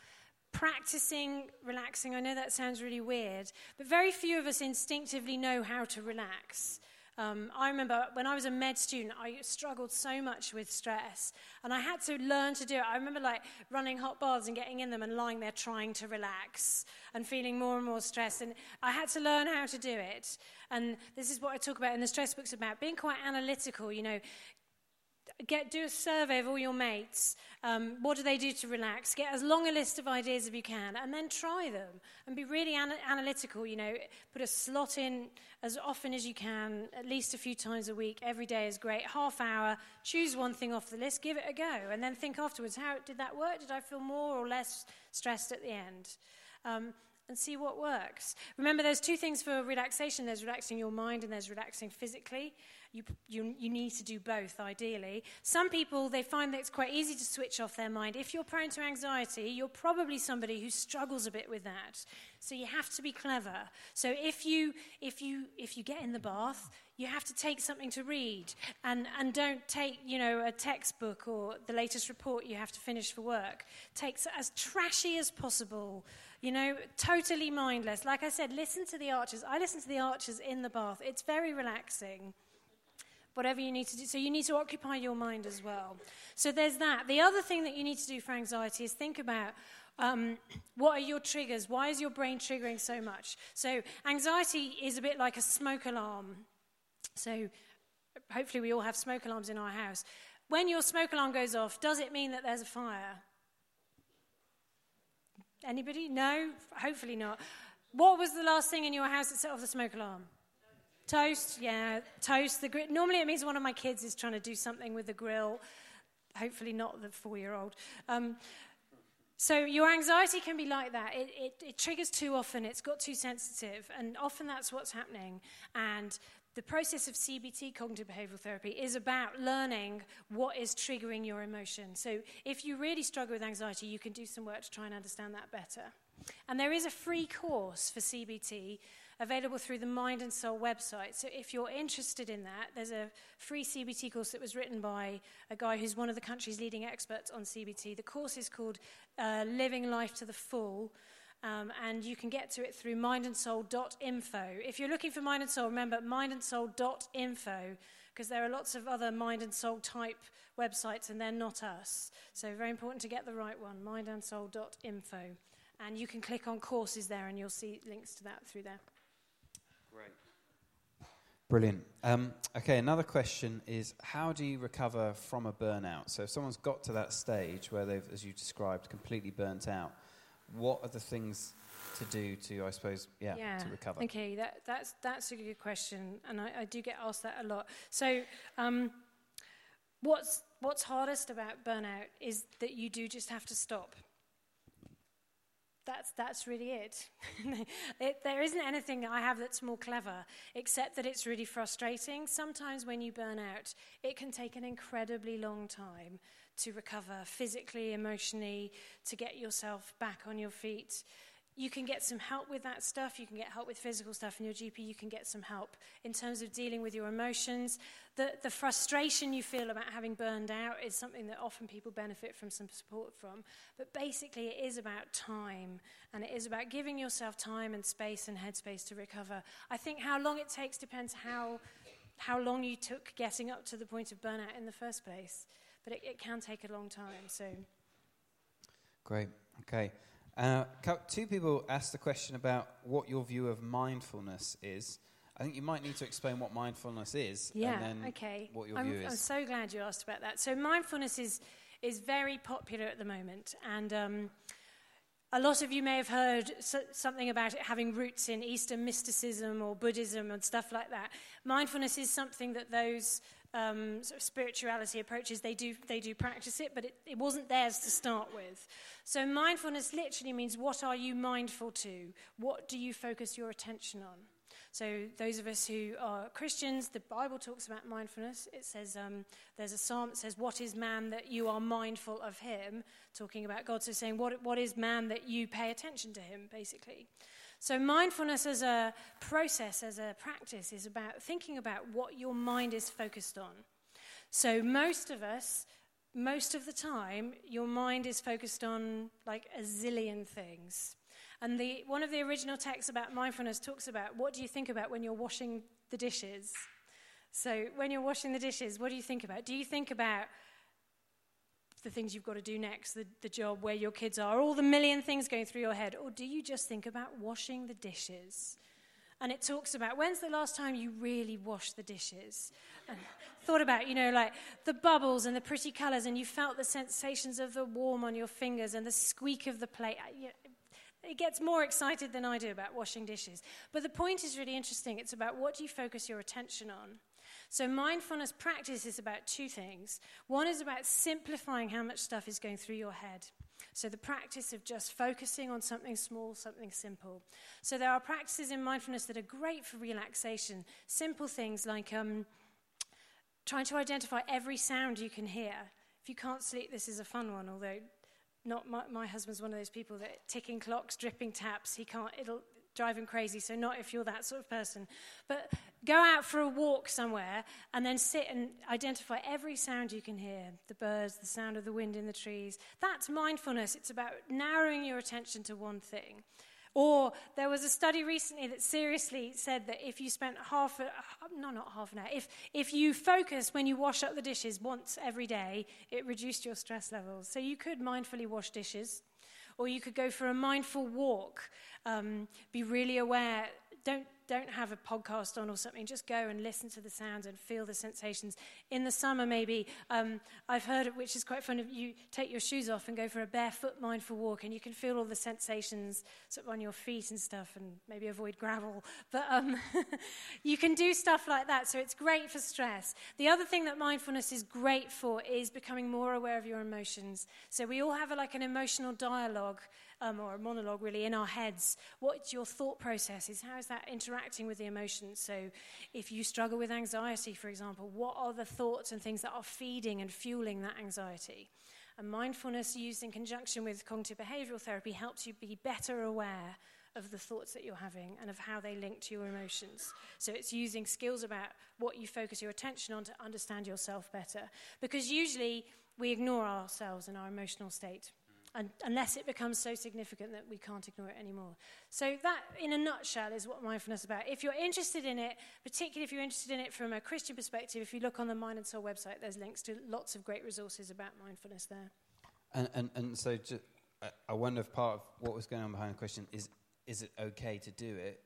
practicing relaxing. I know that sounds really weird, but very few of us instinctively know how to relax. Um, I remember when I was a med student, I struggled so much with stress, and I had to learn to do it. I remember like running hot baths and getting in them and lying there trying to relax and feeling more and more stressed, and I had to learn how to do it. And this is what I talk about in the stress books about being quite analytical. You know, get do a survey of all your mates. Um, what do they do to relax? Get as long a list of ideas as you can, and then try them and be really ana- analytical. You know, put a slot in as often as you can, at least a few times a week. Every day is great. Half hour. Choose one thing off the list, give it a go, and then think afterwards. How did that work? Did I feel more or less stressed at the end? Um, and see what works. Remember, there's two things for relaxation there's relaxing your mind and there's relaxing physically. You, you, you need to do both, ideally. Some people, they find that it's quite easy to switch off their mind. If you're prone to anxiety, you're probably somebody who struggles a bit with that. So you have to be clever. So if you, if you, if you get in the bath, you have to take something to read and, and don't take, you know, a textbook or the latest report you have to finish for work. Take as trashy as possible you know, totally mindless. Like I said, listen to the archers. I listen to the archers in the bath. It's very relaxing whatever you need to do. So you need to occupy your mind as well. So there's that. The other thing that you need to do for anxiety is think about um, what are your triggers? Why is your brain triggering so much? So anxiety is a bit like a smoke alarm. So hopefully we all have smoke alarms in our house. When your smoke alarm goes off, does it mean that there's a fire? Anybody? No? Hopefully not. What was the last thing in your house that set off the smoke alarm? Toast, yeah, toast. The gr- Normally, it means one of my kids is trying to do something with the grill. Hopefully, not the four-year-old. Um, so your anxiety can be like that. It, it, it, triggers too often. It's got too sensitive, and often that's what's happening. And the process of CBT, cognitive behavioral therapy, is about learning what is triggering your emotion. So if you really struggle with anxiety, you can do some work to try and understand that better. And there is a free course for CBT available through the Mind and Soul website. So if you're interested in that, there's a free CBT course that was written by a guy who's one of the country's leading experts on CBT. The course is called uh, Living Life to the Full. Um, and you can get to it through mindandsoul.info. If you're looking for Mind and Soul, remember mindandsoul.info because there are lots of other Mind and Soul type websites and they're not us. So, very important to get the right one mindandsoul.info. And you can click on courses there and you'll see links to that through there. Great. Brilliant. Um, okay, another question is how do you recover from a burnout? So, if someone's got to that stage where they've, as you described, completely burnt out, what are the things to do to, I suppose, yeah, yeah. to recover? Okay, that, that's, that's a good question, and I, I do get asked that a lot. So, um, what's, what's hardest about burnout is that you do just have to stop that's, that's really it. *laughs* it. There isn't anything I have that's more clever, except that it's really frustrating. Sometimes when you burn out, it can take an incredibly long time to recover physically, emotionally, to get yourself back on your feet you can get some help with that stuff. You can get help with physical stuff in your GP. You can get some help in terms of dealing with your emotions. The, the frustration you feel about having burned out is something that often people benefit from some support from. But basically, it is about time, and it is about giving yourself time and space and headspace to recover. I think how long it takes depends how, how long you took getting up to the point of burnout in the first place. But it, it can take a long time. So. Great. Okay. Uh, two people asked the question about what your view of mindfulness is. I think you might need to explain what mindfulness is. Yeah, okay. What your I'm, view is. I'm so glad you asked about that. So mindfulness is is very popular at the moment, and um, a lot of you may have heard so, something about it having roots in Eastern mysticism or Buddhism and stuff like that. Mindfulness is something that those um, sort of spirituality approaches, they do, they do practice it, but it, it wasn't theirs to start with. So mindfulness literally means what are you mindful to? What do you focus your attention on? So, those of us who are Christians, the Bible talks about mindfulness. It says, um, there's a psalm that says, What is man that you are mindful of him? Talking about God. So, saying, What, what is man that you pay attention to him, basically. So, mindfulness as a process, as a practice, is about thinking about what your mind is focused on. So, most of us, most of the time, your mind is focused on like a zillion things. And the, one of the original texts about mindfulness talks about what do you think about when you're washing the dishes? So when you're washing the dishes, what do you think about? Do you think about the things you've got to do next, the, the job, where your kids are, all the million things going through your head? Or do you just think about washing the dishes? And it talks about when's the last time you really washed the dishes? And thought about, you know, like the bubbles and the pretty colors, and you felt the sensations of the warm on your fingers and the squeak of the plate. It gets more excited than I do about washing dishes. But the point is really interesting. It's about what do you focus your attention on? So, mindfulness practice is about two things. One is about simplifying how much stuff is going through your head. So, the practice of just focusing on something small, something simple. So, there are practices in mindfulness that are great for relaxation. Simple things like um, trying to identify every sound you can hear. If you can't sleep, this is a fun one, although not my, my husband's one of those people that ticking clocks, dripping taps, he can't, it'll, drive him crazy, so not if you're that sort of person. But go out for a walk somewhere and then sit and identify every sound you can hear the birds, the sound of the wind in the trees. That's mindfulness. It's about narrowing your attention to one thing. Or there was a study recently that seriously said that if you spent half, a, no, not half an hour, if, if you focus when you wash up the dishes once every day, it reduced your stress levels. So you could mindfully wash dishes or you could go for a mindful walk, um, be really aware. Don't don't have a podcast on or something. Just go and listen to the sounds and feel the sensations. In the summer, maybe um, I've heard which is quite fun. Of you take your shoes off and go for a barefoot mindful walk, and you can feel all the sensations sort of on your feet and stuff, and maybe avoid gravel. But um, *laughs* you can do stuff like that. So it's great for stress. The other thing that mindfulness is great for is becoming more aware of your emotions. So we all have a, like an emotional dialogue um, or a monologue really in our heads. What's your thought processes? How is that interacting with the emotions? So, if you struggle with anxiety, for example, what are the thoughts and things that are feeding and fueling that anxiety? And mindfulness used in conjunction with cognitive behavioral therapy helps you be better aware of the thoughts that you're having and of how they link to your emotions. So it's using skills about what you focus your attention on to understand yourself better. Because usually we ignore ourselves and our emotional state and, unless it becomes so significant that we can't ignore it anymore. So, that, in a nutshell, is what mindfulness is about. If you're interested in it, particularly if you're interested in it from a Christian perspective, if you look on the Mind and Soul website, there's links to lots of great resources about mindfulness there. And, and, and so, just, I wonder if part of what was going on behind the question is is it okay to do it?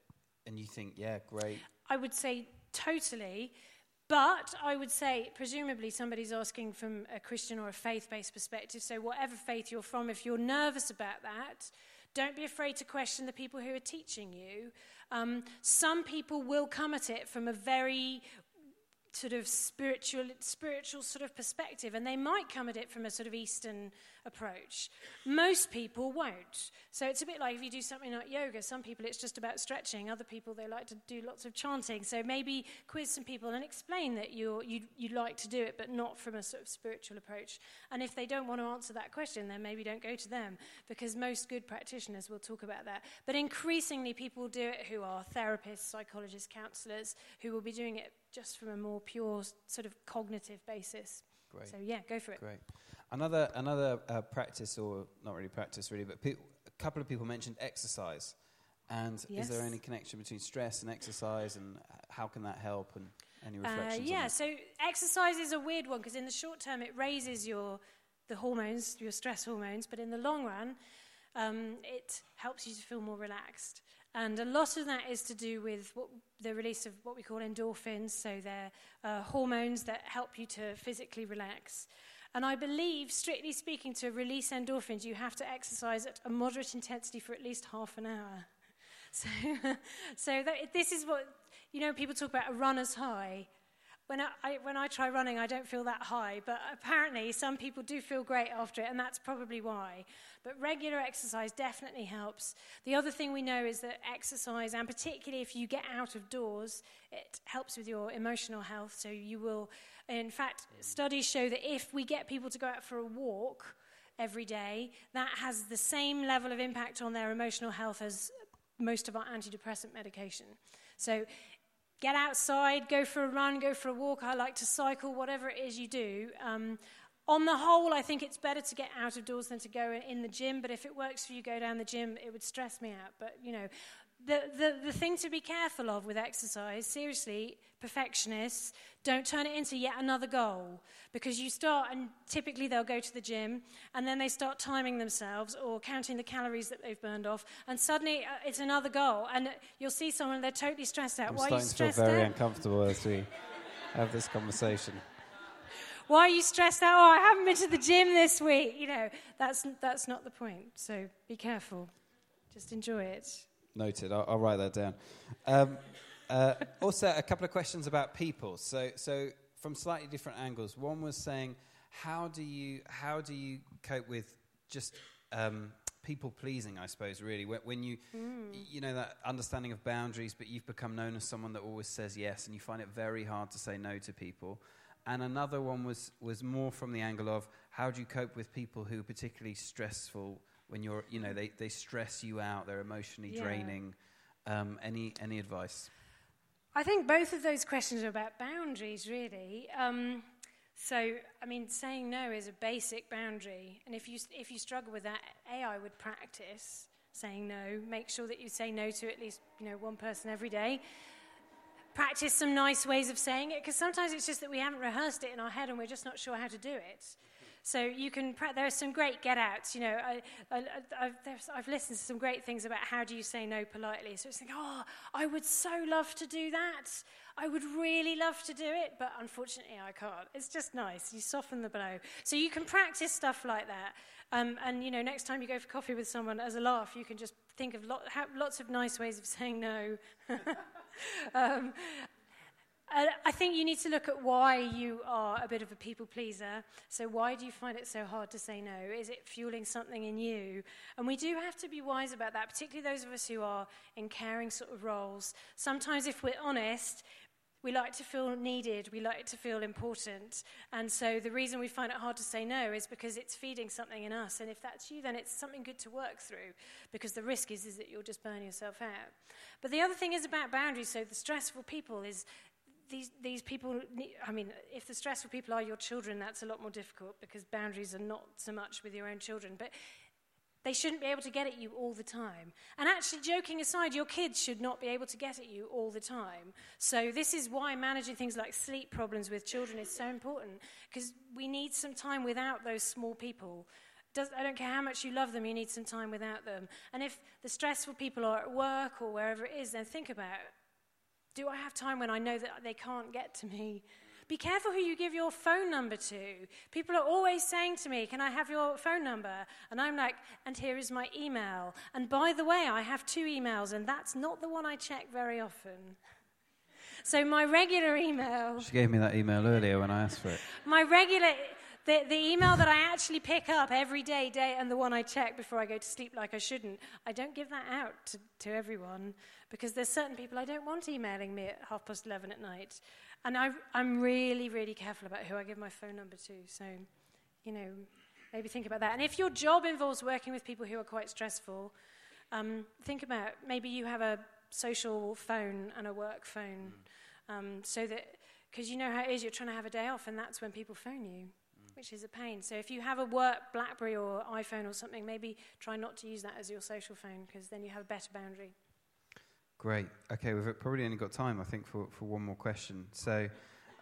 And you think, yeah, great. I would say totally. But I would say, presumably, somebody's asking from a Christian or a faith based perspective. So, whatever faith you're from, if you're nervous about that, don't be afraid to question the people who are teaching you. Um, some people will come at it from a very sort of spiritual, spiritual sort of perspective, and they might come at it from a sort of Eastern approach. Most people won't. So it's a bit like if you do something like yoga, some people it's just about stretching, other people they like to do lots of chanting. So maybe quiz some people and explain that you you you like to do it, but not from a sort of spiritual approach. And if they don't want to answer that question, then maybe don't go to them, because most good practitioners will talk about that. But increasingly, people do it who are therapists, psychologists, counselors, who will be doing it just from a more pure sort of cognitive basis. Great. So yeah, go for it. Great. Another another uh, practice, or not really practice, really, but pe- a couple of people mentioned exercise. And yes. is there any connection between stress and exercise, and how can that help? And any uh, reflections? Uh, yeah. So exercise is a weird one because in the short term it raises your the hormones, your stress hormones, but in the long run, um, it helps you to feel more relaxed. And a lot of that is to do with what, the release of what we call endorphins, so they're uh, hormones that help you to physically relax. And I believe, strictly speaking, to release endorphins, you have to exercise at a moderate intensity for at least half an hour. *laughs* So, *laughs* so that, this is what, you know, people talk about a runner's high. When I, I, when I try running, I don't feel that high, but apparently some people do feel great after it, and that's probably why. But regular exercise definitely helps. The other thing we know is that exercise, and particularly if you get out of doors, it helps with your emotional health. So you will, in fact, studies show that if we get people to go out for a walk every day, that has the same level of impact on their emotional health as most of our antidepressant medication. So get outside, go for a run, go for a walk. I like to cycle, whatever it is you do. Um, on the whole, I think it's better to get out of doors than to go in the gym. But if it works for you, go down the gym. It would stress me out. But you know, the, the, the thing to be careful of with exercise, seriously, perfectionists, don't turn it into yet another goal. Because you start, and typically they'll go to the gym, and then they start timing themselves or counting the calories that they've burned off, and suddenly uh, it's another goal. And you'll see someone, they're totally stressed out. I'm Why are you to feel stressed very out? uncomfortable as we have this conversation. Why are you stressed out? Oh, I haven't been to the gym this week. You know, that's, that's not the point. So be careful. Just enjoy it. Noted. I'll, I'll write that down. Um, uh, also, a couple of questions about people. So, so from slightly different angles. One was saying, how do you how do you cope with just um, people pleasing? I suppose really when, when you you know that understanding of boundaries, but you've become known as someone that always says yes, and you find it very hard to say no to people. And another one was was more from the angle of how do you cope with people who are particularly stressful when you're you know they, they stress you out, they're emotionally Yeah. draining. Um, any any advice? I think both of those questions are about boundaries, really. Um, so, I mean, saying no is a basic boundary, and if you if you struggle with that, a I would practice saying no. Make sure that you say no to at least you know one person every day. Practice some nice ways of saying it, because sometimes it's just that we haven't rehearsed it in our head and we're just not sure how to do it. So you can. There are some great get-outs. You know, I, I've listened to some great things about how do you say no politely. So it's like, oh, I would so love to do that. I would really love to do it, but unfortunately I can't. It's just nice. You soften the blow. So you can practice stuff like that. Um, and you know, next time you go for coffee with someone, as a laugh, you can just think of lots of nice ways of saying no. *laughs* um, I think you need to look at why you are a bit of a people pleaser. So, why do you find it so hard to say no? Is it fueling something in you? And we do have to be wise about that, particularly those of us who are in caring sort of roles. Sometimes, if we're honest, we like to feel needed, we like to feel important. And so, the reason we find it hard to say no is because it's feeding something in us. And if that's you, then it's something good to work through because the risk is, is that you'll just burn yourself out. But the other thing is about boundaries. So, the stressful people is these, these people, I mean, if the stressful people are your children, that's a lot more difficult because boundaries are not so much with your own children. But they shouldn't be able to get at you all the time. And actually, joking aside, your kids should not be able to get at you all the time. So, this is why managing things like sleep problems with children is so important because we need some time without those small people. Does, I don't care how much you love them, you need some time without them. And if the stressful people are at work or wherever it is, then think about do I have time when I know that they can't get to me? Be careful who you give your phone number to. People are always saying to me, Can I have your phone number? And I'm like, And here is my email. And by the way, I have two emails, and that's not the one I check very often. So my regular email, She gave me that email earlier when I asked for it. my regular, the, the email that I actually pick up every day, day, and the one I check before I go to sleep like I shouldn't, I don't give that out to, to everyone because there's certain people I don't want emailing me at half past 11 at night. And I, I'm really, really careful about who I give my phone number to. So, you know, maybe think about that. And if your job involves working with people who are quite stressful, um, think about maybe you have a social phone and a work phone. Um, so that, because you know how it is, you're trying to have a day off, and that's when people phone you, which is a pain. So if you have a work Blackberry or iPhone or something, maybe try not to use that as your social phone, because then you have a better boundary. Great. Okay, we've probably only got time, I think, for, for one more question. So,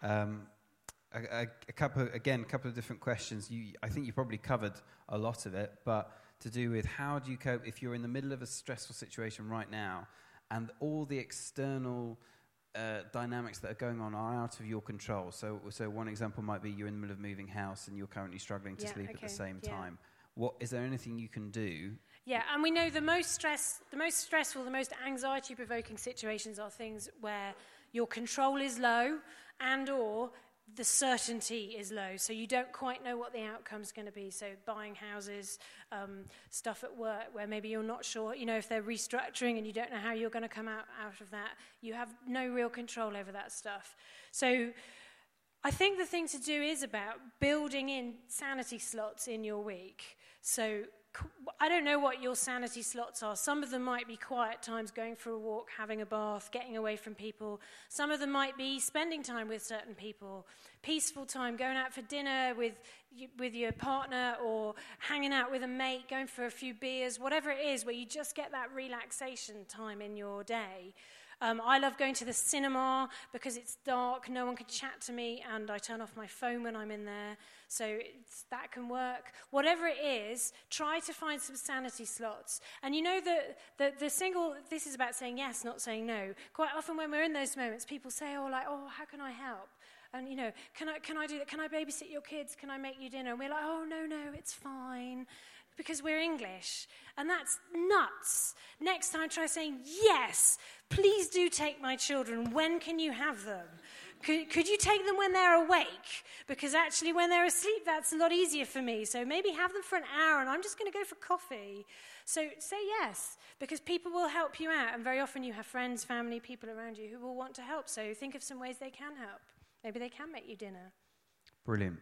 um, a, a, a couple, again, a couple of different questions. You, I think you probably covered a lot of it, but to do with how do you cope if you're in the middle of a stressful situation right now, and all the external uh, dynamics that are going on are out of your control. So, so one example might be you're in the middle of moving house and you're currently struggling to Yeah, sleep at the same yeah. time. What is there anything you can do? Yeah, and we know the most stress, the most stressful, the most anxiety-provoking situations are things where your control is low, and or the certainty is low. So you don't quite know what the outcome's going to be. So buying houses, um, stuff at work where maybe you're not sure, you know, if they're restructuring and you don't know how you're going to come out out of that. You have no real control over that stuff. So I think the thing to do is about building in sanity slots in your week. So I don't know what your sanity slots are. Some of them might be quiet times, going for a walk, having a bath, getting away from people. Some of them might be spending time with certain people, peaceful time, going out for dinner with, with your partner or hanging out with a mate, going for a few beers, whatever it is, where you just get that relaxation time in your day. Um, I love going to the cinema because it's dark, no one can chat to me, and I turn off my phone when I'm in there. So that can work. Whatever it is, try to find some sanity slots. And you know that the, the single, this is about saying yes, not saying no. Quite often when we're in those moments, people say, oh, like, oh, how can I help? And, you know, can I, can I do that? Can I babysit your kids? Can I make you dinner? And we're like, oh, no, no, it's fine because we're English. And that's nuts. Next time, try saying, Yes, please do take my children. When can you have them? Could, could you take them when they're awake? Because actually, when they're asleep, that's a lot easier for me. So maybe have them for an hour and I'm just going to go for coffee. So say yes, because people will help you out. And very often, you have friends, family, people around you who will want to help. So think of some ways they can help. Maybe they can make you dinner. Brilliant.